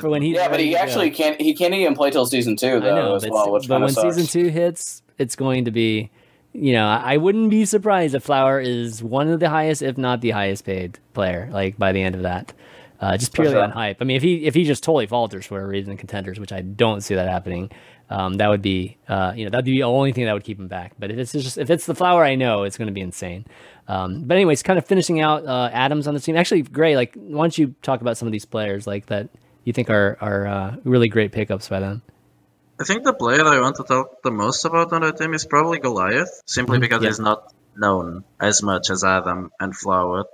for when he's yeah, but he actually can't. He can't even play till season two I though know, as but, well, which but when sucks. season two hits, it's going to be, you know, I wouldn't be surprised if Flower is one of the highest, if not the highest paid player, like by the end of that. Uh, just purely sure. on hype. I mean, if he if he just totally falters for a reason in contenders, which I don't see that happening, um, that would be, uh, you know, that'd be the only thing that would keep him back. But if it's just if it's the flower, I know it's going to be insane. Um, but anyways, kind of finishing out uh, Adams on the team. Actually, Greyy, like, why don't you talk about some of these players like that you think are are uh, really great pickups by them? I think the player I want to talk the most about on that team is probably Goliath, simply Mhm, because yeah. he's not known as much as Adam and Flower.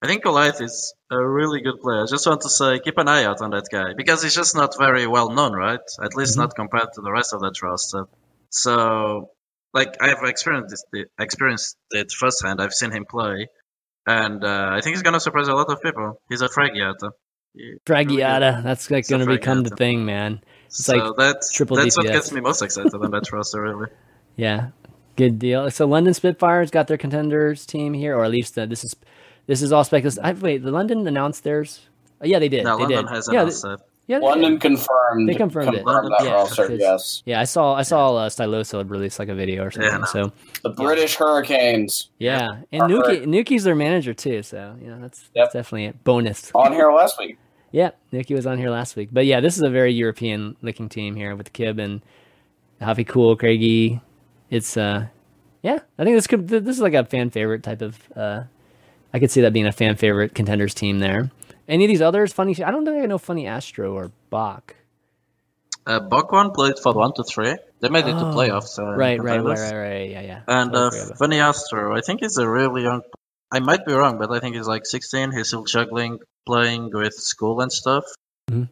I think Goliath is a really good player. I just want to say, keep an eye out on that guy because he's just not very well known, right? At least Mhm. not compared to the rest of that roster. So, like, I've experienced it, experienced it firsthand. I've seen him play, and uh, I think he's gonna surprise a lot of people. He's a Fragiata. Fragiata, that's like going to become the thing, man. So like that's triple that's what gets me most excited on that roster, really. Yeah, good deal. So London Spitfires got their contenders team here, or at least uh, this is this is all speculative. I, wait, the London announced theirs. Oh, yeah, they did. No, they London did. has yeah, announced they, it. yeah, London did. confirmed. They confirmed it. confirmed that Yeah, roster. Yes, Yeah, I saw I saw uh, Stylosa had released like a video or something. Yeah, no. So the British Hurricanes yeah, and Are Nuki Nuki's their manager too. So you know that's, Yep. that's definitely a bonus. on here last week. Yeah, Nikki was on here last week. But yeah, this is a very European looking team here with Kib and Happy Cool, Craigie. It's uh yeah, I think this could this is like a fan favorite type of uh I could see that being a fan favorite contenders team there. Any of these others, funny I don't think I know Funnyastro or Bach. Uh, Bokwan played for one to three. They made it to Oh, playoffs. Uh, Right, right, right, right, right, yeah, yeah. And uh, Funnyastro, I think he's a really young. I might be wrong, but I think he's like 16. He's still juggling, playing with school and stuff. Mhm.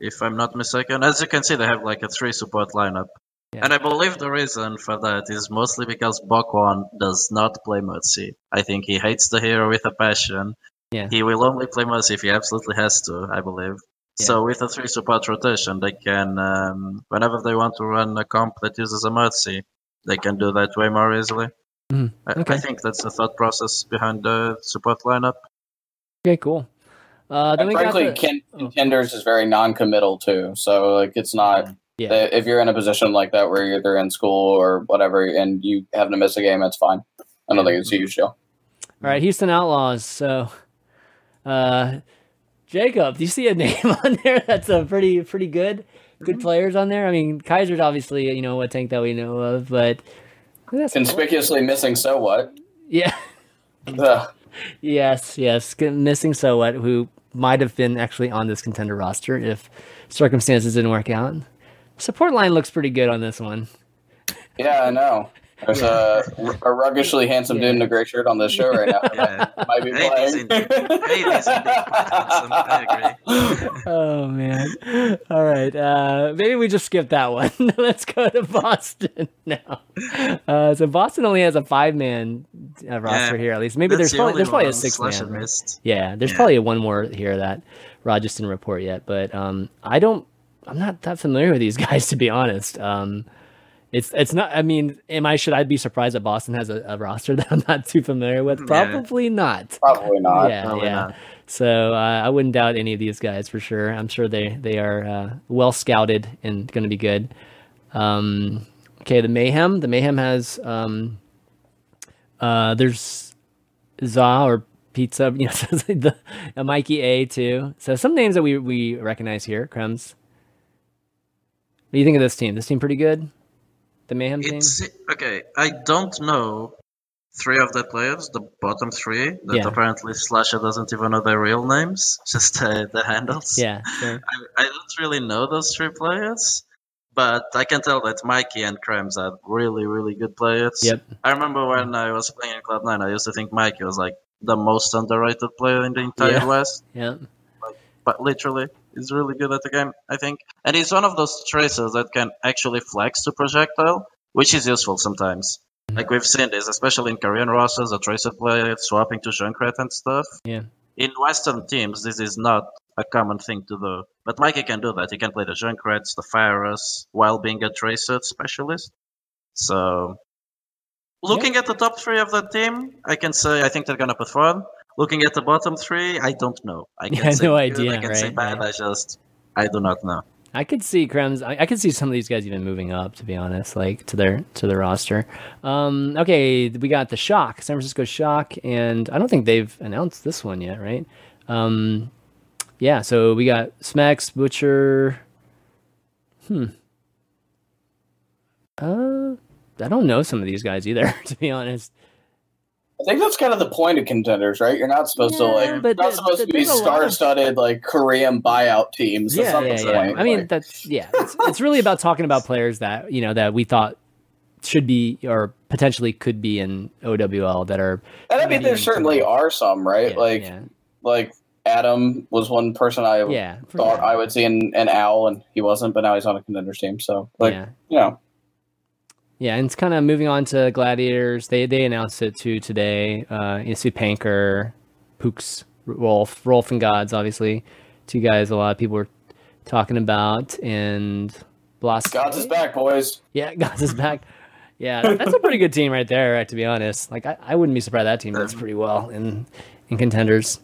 If I'm not mistaken, as you can see, they have like a three support lineup. Yeah. And I believe the reason for that is mostly because Bokwan does not play Mercy. I think he hates the hero with a passion. Yeah. He will only play Mercy if he absolutely has to, I believe. Yeah. So with a three support rotation, they can, um, whenever they want to run a comp that uses a Mercy, they can do that way more easily. Mhm. I, Okay. I think that's the thought process behind the support lineup. Okay, cool. Uh then And we frankly, got the, Ken- oh. contenders is very non-committal too. So like, it's not Yeah. that if you're in a position like that where you're either in school or whatever, and you happen to miss a game, that's fine. I don't think it's a huge deal. All right, Houston Outlaws. So, uh, Jacob, do you see a name on there that's a pretty pretty good good players on there? I mean, Kaiser's obviously you know a tank that we know of, but Conspicuously missing. So what? yeah, Ugh. yes, yes, missing so what who might have been actually on this contender roster if circumstances didn't work out. Support line looks pretty good on this one. Yeah, I know. There's a, a ruggishly handsome dude in a gray shirt on this show right now. Yeah. Might be playing. hey, he's indeed quite handsome. I agree. Oh man! All right, uh, maybe we just skip that one. Let's go to Boston now. Uh, so Boston only has a five-man uh, roster Yeah, here, at least. Maybe there's the probably there's probably a six-man. Slasher right? Yeah, there's Yeah. probably one more here that Rod just didn't report yet, but um, I don't. I'm not that familiar with these guys to be honest. Um, it's it's not. I mean, am I? Should I be surprised that Boston has a, a roster that I'm not too familiar with? Yeah. Probably not. Probably not. yeah, Probably yeah. not. So uh, I wouldn't doubt any of these guys for sure. I'm sure they they are uh, well scouted and going to be good. Um, okay, the Mayhem. The Mayhem has um, uh, there's Za or Pizza. You know, so it's like the a Mikey A too. So some names that we we recognize here. Krems. What do you think of this team? This team pretty good. The Mayhem. It's okay. I don't know three of the players, the bottom three, that Yeah. apparently Slasher doesn't even know their real names, just uh, the handles. Yeah. Sure. I, I don't really know those three players, but I can tell that Mikey and Krems are really, really good players. Yep. I remember when I was playing in Cloud9, I used to think Mikey was like the most underrated player in the entire Yeah. West, Yeah. but literally, he's really good at the game, I think. And he's one of those tracers that can actually flex to projectile, which is useful sometimes. Mm-hmm. Like we've seen this, especially in Korean rosters, a tracer player swapping to Junkrat and stuff. Yeah. In Western teams, this is not a common thing to do. But Mikey can do that. He can play the Junkrats, the Pharahs, while being a tracer specialist. So, looking at the top three of the team, I can say I think they're gonna perform. Looking at the bottom three, I don't know. I can Yeah, say no good, idea, I can say bad. right. I just I do not know. I could see Krems. I, I could see some of these guys even moving up. To be honest, like to their to the roster. Um, okay, we got the Shock, San Francisco Shock, and I don't think they've announced this one yet, right? Um, yeah, so we got Smacks, Butcher. Hmm. Uh, I don't know some of these guys either. To be honest, I think that's kind of the point of contenders, right? You're not supposed to like. but not the- supposed the- to be there's a of- star-studded like Korean buyout teams. That's yeah, not yeah, the yeah. point. I mean, Like, that's yeah. It's, it's really about talking about players that you know that we thought should be or potentially could be in OWL that are. And I mean, there certainly are some, right? Yeah, like, yeah, like Adam was one person I yeah, thought sure. I would see in an owl, and he wasn't, but now he's on a contenders team. So, like, yeah. you know, Yeah, and it's kind of moving on to Gladiators. They they announced it too today. Uh, you see Panker, Pooks, Rolf, Rolf and Gods, obviously, two guys a lot of people were talking about, and Blas. Gods is back, boys. Yeah, Gods is back. Yeah, that's a pretty good team right there. Right, To be honest, like I, I wouldn't be surprised that team does pretty well in in contenders.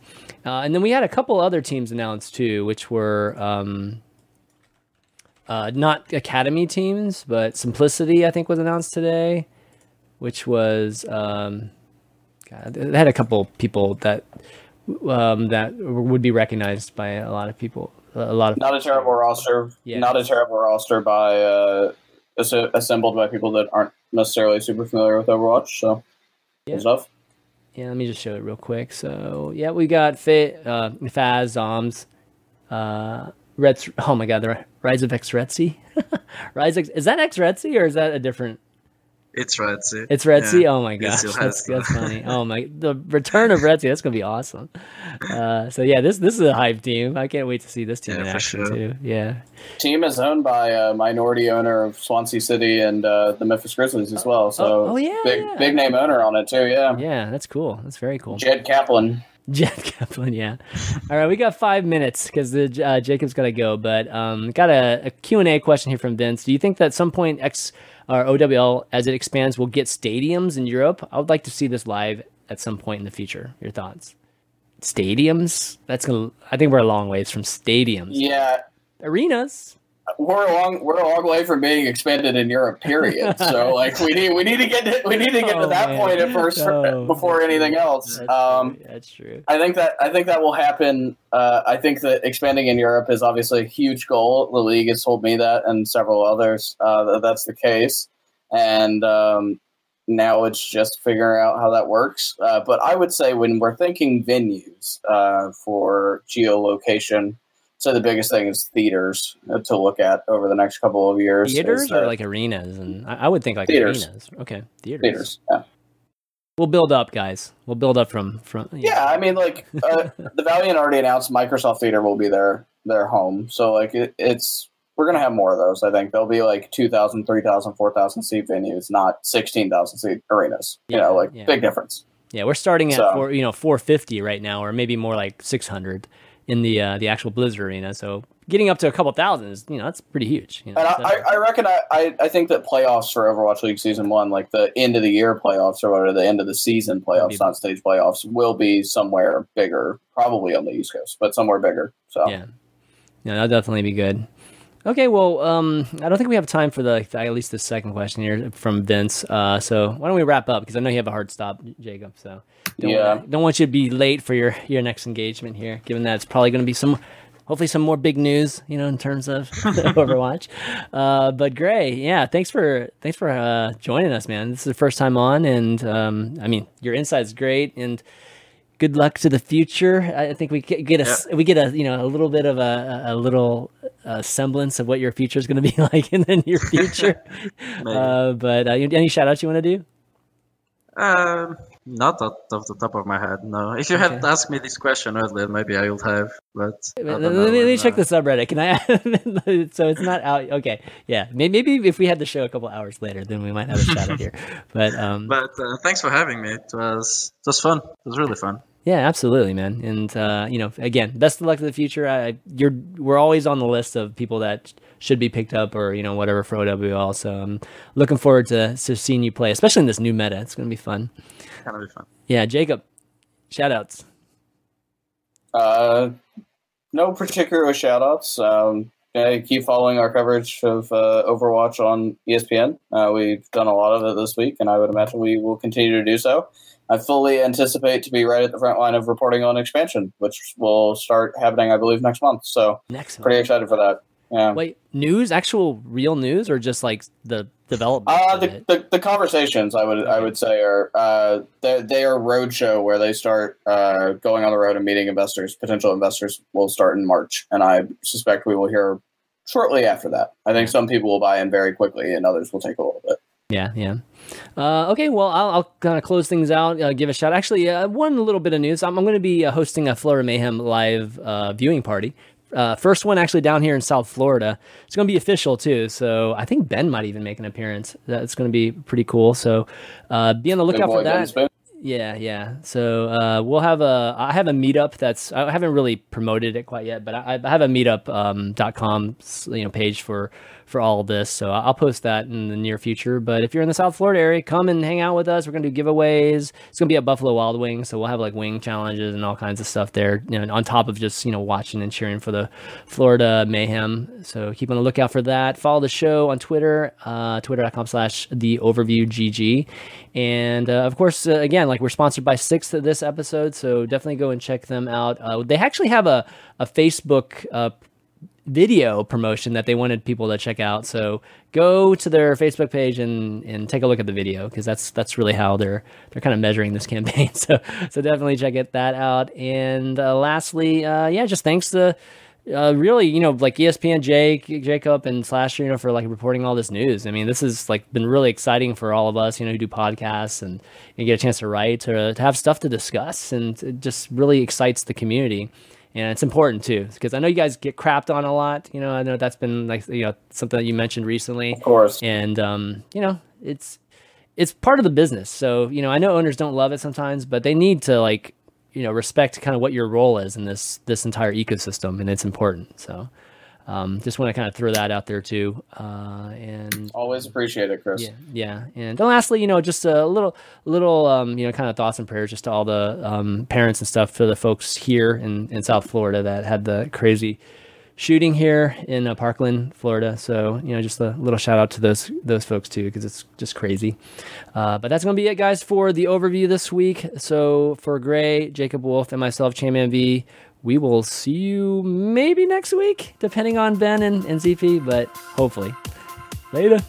Uh, and then we had a couple other teams announced too, which were um, uh, not academy teams, but Simplicity I think was announced today, which was um, God, they had a couple people that um, that would be recognized by a lot of people. A lot of Not a terrible roster. Yeah. Not a terrible roster by uh, as- assembled by people that aren't necessarily super familiar with Overwatch. So, Yeah. stuff. Yeah, let me just show it real quick. So yeah, we got Fit, uh, Faz, Zoms, uh, Reds. Oh my God, the Rise of X Retzi. Rise X, is that X Retzi or is that a different? It's Retzi. It's Retzi. Yeah. Oh my gosh, that's that's funny. Oh my, the return of Retzi. That's gonna be awesome. Uh, so yeah, this this is a hype team. I can't wait to see this team Yeah, in for action sure. too. Yeah, Team is owned by a minority owner of Swansea City and uh, the Memphis Grizzlies as well. So, Oh- oh, yeah, big yeah. big name owner on it too. Yeah, yeah, that's cool. That's very cool. Jed Kaplan. Jed Kaplan, yeah. All right, we got five minutes because the uh, Jacob's got to go, but um, got a, a Q and A question here from Vince. Do you think that at some point X or OWL, as it expands, will get stadiums in Europe? I would like to see this live at some point in the future. Your thoughts? Stadiums? That's gonna. I think we're a long ways from stadiums. Yeah, Arenas. We're a long we're a long way from being expanded in Europe. Period. so like we need we need to get to, we need to get Oh, to that man. point at first No. before anything else. That's Um, true. That's true. I think that I think that will happen. Uh, I think that expanding in Europe is obviously a huge goal. The league has told me that, and several others uh, that that's the case. And um, now it's just figuring out how that works. Uh, but I would say when we're thinking venues uh, for geolocation, so the biggest thing is theaters uh, to look at over the next couple of years. Theaters is or like arenas, and I, I would think like Theaters. arenas. Okay, theaters. theaters? Yeah. We'll build up, guys. We'll build up from from. Yeah, I mean, like uh, the Valiant already announced Microsoft Theater will be their their home, so like it, it's we're gonna have more of those. I think there'll be like 2,000, 3,000, 4,000 seat venues, not sixteen thousand seat arenas. You know, like yeah. big difference. Yeah, we're starting at So- four, you know, four fifty right now, or maybe more like six hundred in the uh, the actual Blizzard arena. So getting up to a couple thousand is, you know, that's pretty huge. You know, And I, I, reckon I, I, I think that playoffs for Overwatch League season one, like the end of the year playoffs or whatever, the end of the season playoffs, not stage playoffs, will be somewhere bigger, probably on the East Coast, but somewhere bigger. So yeah, yeah, that'll definitely be good. Okay, well, um, I don't think we have time for the at least the second question here from Vince. Uh, so why don't we wrap up because I know you have a hard stop, Jacob. So don't Yeah. don't want you to be late for your your next engagement here, given that it's probably going to be some. Hopefully, some more big news, you know, in terms of Overwatch. Uh, but Greyy, yeah, thanks for thanks for uh, joining us, man. This is the first time on, and um, I mean, your insight is great, and good luck to the future. I think we get a s- we get a you know a little bit of a a little uh, semblance of what your future is going to be like in the near future. Uh, but uh, any shout outs you want to do? Um, not off off the top of my head, no. If you had Okay. asked me this question earlier, maybe I would have. But Let, let me, let me check uh, the subreddit. Can I? so it's not out. Okay, yeah. May- Maybe if we had the show a couple hours later, then we might have a shout out here. But um, But uh, thanks for having me. It was it was fun. It was really fun. Yeah, absolutely, man. And uh, you know, again, best of luck to the future. I, you're we're always on the list of people that should be picked up or you know whatever for OWL. So I'm looking forward to, to seeing you play, especially in this new meta. It's gonna be fun. Kind of be fun. Yeah, Jacob, shout outs. Uh, no particular shout outs. Um, yeah, keep following our coverage of uh, Overwatch on ESPN. Uh, we've done a lot of it this week, and I would imagine we will continue to do so. I fully anticipate to be right at the front line of reporting on expansion, which will start happening, I believe, next month. So, Next one. pretty excited for that. Yeah. Wait, news? Actual real news, or just like the development? Uh, the, the, the conversations I would I would say are uh, they they are roadshow where they start uh, going on the road and meeting investors. Potential investors will start in March, and I suspect we will hear shortly after that. I think some people will buy in very quickly, and others will take a little bit. Yeah, yeah. Uh, okay, well, I'll, I'll kind of close things out. Uh, give a shout. Actually, uh, one little bit of news. I'm, I'm going to be uh, hosting a Florida Mayhem live uh, viewing party. Uh, first one actually down here in South Florida. It's going to be official too. So I think Ben might even make an appearance. That's going to be pretty cool. So be on the lookout for that. Yeah, yeah. So uh, we'll have a. I have a meetup that's. I haven't really promoted it quite yet, but I, I have a meetup um, dot com you know page for for all of this. So I'll post that in the near future. But if you're in the South Florida area, come and hang out with us. We're gonna do giveaways. It's gonna be at Buffalo Wild Wings, so we'll have like wing challenges and all kinds of stuff there. You know, on top of just you know watching and cheering for the Florida Mayhem. So keep on the lookout for that. Follow the show on Twitter, uh, twitter.com/slash the overview GG, and uh, of course, uh, again, like we're sponsored by Sixt this episode, so definitely go and check them out. Uh, they actually have a a Facebook uh, video promotion that they wanted people to check out. So go to their Facebook page and, and take a look at the video because that's that's really how they're they're kind of measuring this campaign. So so definitely check it that out. And uh, lastly, uh, yeah, just thanks to uh, really you know like ESPN Jake Jacob and Slasher you know for like reporting all this news. I mean this has like been really exciting for all of us you know who do podcasts and, and get a chance to write to to have stuff to discuss and it just really excites the community and it's important too because I know you guys get crapped on a lot. You know, I know that's been like you know something that you mentioned recently, of course. And um, you know, it's it's part of the business. So you know, I know owners don't love it sometimes, but they need to like you know respect kind of what your role is in this this entire ecosystem, and it's important. So um, just want to kind of throw that out there too. Uh, and always appreciate it, Chris. Yeah, yeah. And lastly, you know, just a little, little, um, you know, kind of thoughts and prayers just to all the um, parents and stuff for the folks here in, in South Florida that had the crazy shooting here in uh, Parkland, Florida. So you know, just a little shout out to those those folks too, because it's just crazy. Uh, but that's gonna be it, guys, for the overview this week. So for Greyy, Jacob Wolf, and myself, ChanManV, we will see you maybe next week, depending on Ben and, and ZP, but hopefully. Later.